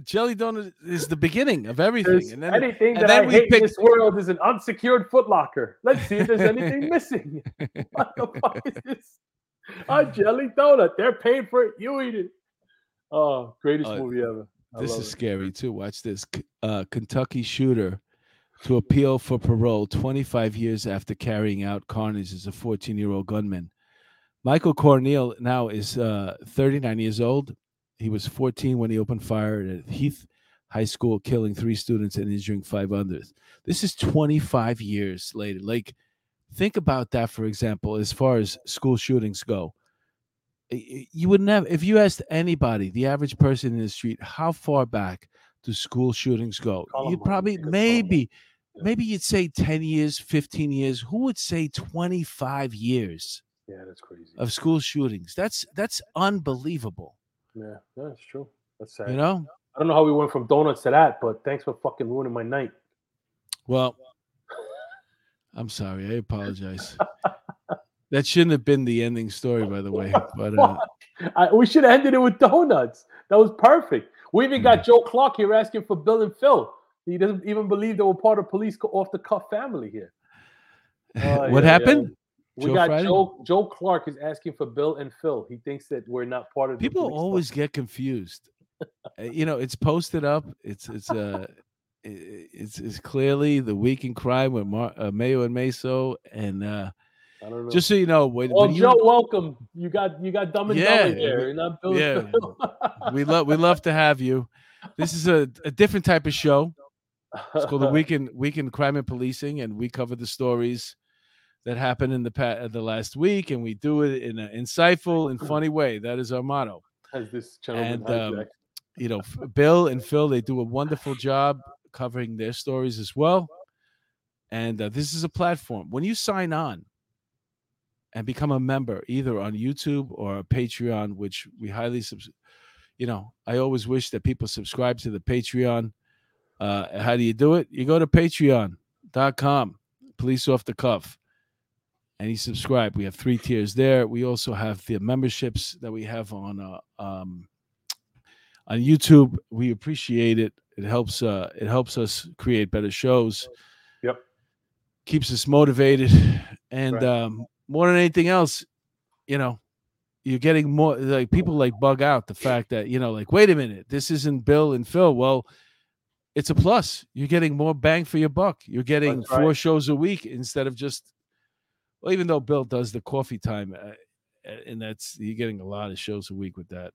Speaker 1: Jelly donut is the beginning of everything,
Speaker 2: There's
Speaker 1: and then
Speaker 2: anything
Speaker 1: and
Speaker 2: that
Speaker 1: then
Speaker 2: I
Speaker 1: we
Speaker 2: hate
Speaker 1: pick-
Speaker 2: in this world is an unsecured footlocker. Let's see if there's [laughs] anything missing. What the fuck is this? A jelly donut. They're paying for it. You eat it. Oh, greatest
Speaker 1: Uh,
Speaker 2: movie ever. I
Speaker 1: this is
Speaker 2: it.
Speaker 1: scary too. Watch this. Uh, Kentucky shooter to appeal for parole 25 years after carrying out carnage as a 14 year old gunman. Michael Carneal now is uh, 39 years old. He was 14 when he opened fire at Heath High School, killing three students and injuring five others. This is 25 years later. Like, think about that, for example, as far as school shootings go. You would never, if you asked anybody, the average person in the street, how far back do school shootings go? You'd probably, maybe, maybe you'd say 10 years, 15 years. Who would say 25 years
Speaker 2: Yeah, that's crazy.
Speaker 1: of school shootings? That's that's unbelievable.
Speaker 2: Yeah, that's true. That's sad.
Speaker 1: You know?
Speaker 2: I don't know how we went from donuts to that, but thanks for fucking ruining my night.
Speaker 1: Well, I'm sorry. I apologize. that shouldn't have been the ending story, by the way. [laughs] But uh,
Speaker 2: I, we should have ended it with donuts. That was perfect. We even got Joe Clark here asking for Bill and Phil. He doesn't even believe they were part of police off the cuff family here. Oh, [laughs]
Speaker 1: what
Speaker 2: yeah,
Speaker 1: happened?
Speaker 2: We
Speaker 1: Joe
Speaker 2: got
Speaker 1: Friday?
Speaker 2: Joe Joe Clark is asking for Bill and Phil. He thinks that we're not part of the
Speaker 1: People always get confused. Uh, you know, it's posted up. It's it's uh it's it's clearly the week in crime with Mar- uh, Mayo and Meso, and uh
Speaker 2: I don't know.
Speaker 1: just so you know, when,
Speaker 2: well,
Speaker 1: when you,
Speaker 2: Joe, welcome. You got you got dumb and
Speaker 1: Yeah,
Speaker 2: dumber here. [laughs]
Speaker 1: we-
Speaker 2: not Bill
Speaker 1: yeah, we love we love to have you. This is a, a different type of show. It's called the [laughs] Weekend Weekend Crime and Policing, and we cover the stories that happened in the past, the last week, and we do it in an insightful and [laughs] funny way. That is our motto.
Speaker 2: Has this gentleman
Speaker 1: And, um. [laughs] You know, Bill and Phil they do a wonderful job covering their stories as well. And uh, this is a platform. When you sign on and become a member, either on YouTube or Patreon, which we highly subs- you know, I always wish that people subscribe to the Patreon. Uh, how do you do it? You go to patreon.com, police off the cuff, and you subscribe. We have three tiers there. We also have the memberships that we have on uh, um, on YouTube. We appreciate it. It helps uh, it helps us create better shows.
Speaker 2: Yep.
Speaker 1: Keeps us motivated, and
Speaker 2: Right.
Speaker 1: um, more than anything else, you know, you're getting more like people like bug out the fact that you know, like, wait a minute, this isn't Bill and Phil. Well, it's a plus. You're getting more bang for your buck. You're getting
Speaker 2: That's
Speaker 1: four shows a week instead of just. Well, even though Bill does the coffee time, uh, uh, and that's you're getting a lot of shows a week with that.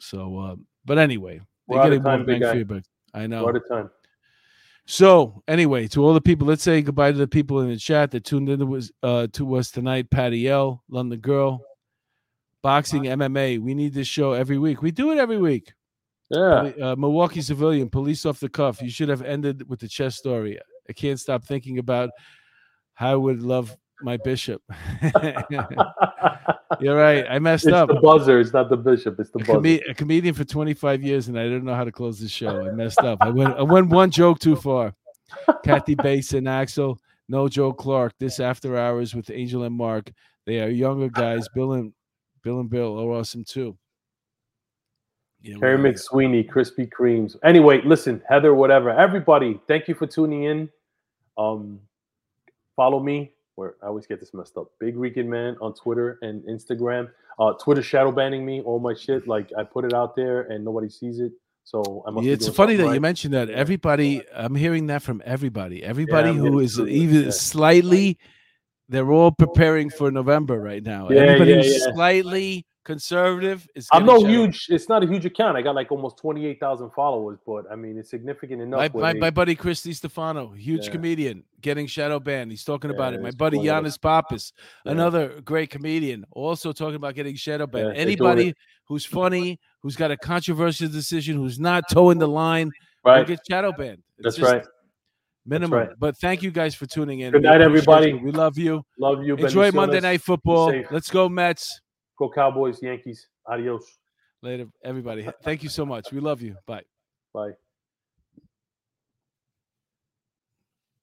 Speaker 1: So, um, but anyway, they're
Speaker 2: out of
Speaker 1: getting more
Speaker 2: time, big
Speaker 1: bang for
Speaker 2: guy.
Speaker 1: your buck. I know.
Speaker 2: What a time.
Speaker 1: So anyway, to all the people, let's say goodbye to the people in the chat that tuned in to us, uh, to us tonight. Patty L, London Girl, boxing, MMA. We need this show every week. We do it every week.
Speaker 2: Yeah.
Speaker 1: Uh, Milwaukee civilian, police off the cuff. You should have ended with the chess story. I can't stop thinking about how I would love my bishop. [laughs] You're [laughs] right. I messed
Speaker 2: it's
Speaker 1: up.
Speaker 2: the buzzer. It's not the bishop. It's the
Speaker 1: A,
Speaker 2: buzzer.
Speaker 1: come- a comedian for 25 years, and I didn't know how to close the show. I messed up. I went, I went one joke too far. Kathy Bates and Axel, no Joe Clark. This after hours with Angel and Mark. They are younger guys. Bill and Bill and Bill are awesome too. Yeah,
Speaker 2: Carrie
Speaker 1: well,
Speaker 2: McSweeney, Krispy Kremes. Anyway, listen, Heather, whatever. Everybody, thank you for tuning in. Um, follow me. Where I always get this messed up. Big Rican Man on Twitter and Instagram. Uh, Twitter shadow banning me, all my shit. Like I put it out there and nobody sees it. So.
Speaker 1: Yeah, it's funny that
Speaker 2: something
Speaker 1: you mentioned that. Everybody, I'm hearing that from everybody. Everybody
Speaker 2: I'm
Speaker 1: who is even
Speaker 2: yeah.
Speaker 1: slightly, they're all preparing for November right now.
Speaker 2: Yeah,
Speaker 1: Everybody
Speaker 2: yeah,
Speaker 1: who's
Speaker 2: yeah.
Speaker 1: slightly conservative is.
Speaker 2: I'm no huge. It's not a huge account. I got like almost twenty eight thousand followers, but I mean it's significant enough.
Speaker 1: My, my,
Speaker 2: they-
Speaker 1: my buddy Chris Distefano, huge
Speaker 2: Yeah.
Speaker 1: comedian, getting shadow banned. He's talking about it. My buddy
Speaker 2: yeah.
Speaker 1: Yannis Pappas,
Speaker 2: Yeah.
Speaker 1: another great comedian, also talking about getting shadow banned.
Speaker 2: Yeah,
Speaker 1: Anybody who's funny, [laughs] who's got a controversial decision, who's not toeing the line, will get shadow banned. It's
Speaker 2: That's right.
Speaker 1: Minimum.
Speaker 2: right.
Speaker 1: But thank you guys for tuning in.
Speaker 2: Good night, everybody.
Speaker 1: you. We love you.
Speaker 2: Love you.
Speaker 1: Enjoy Monday Night Football. Let's go Mets.
Speaker 2: Go Cowboys, Yankees. Adios.
Speaker 1: Later, everybody. Thank you so much. We love you. Bye.
Speaker 2: Bye.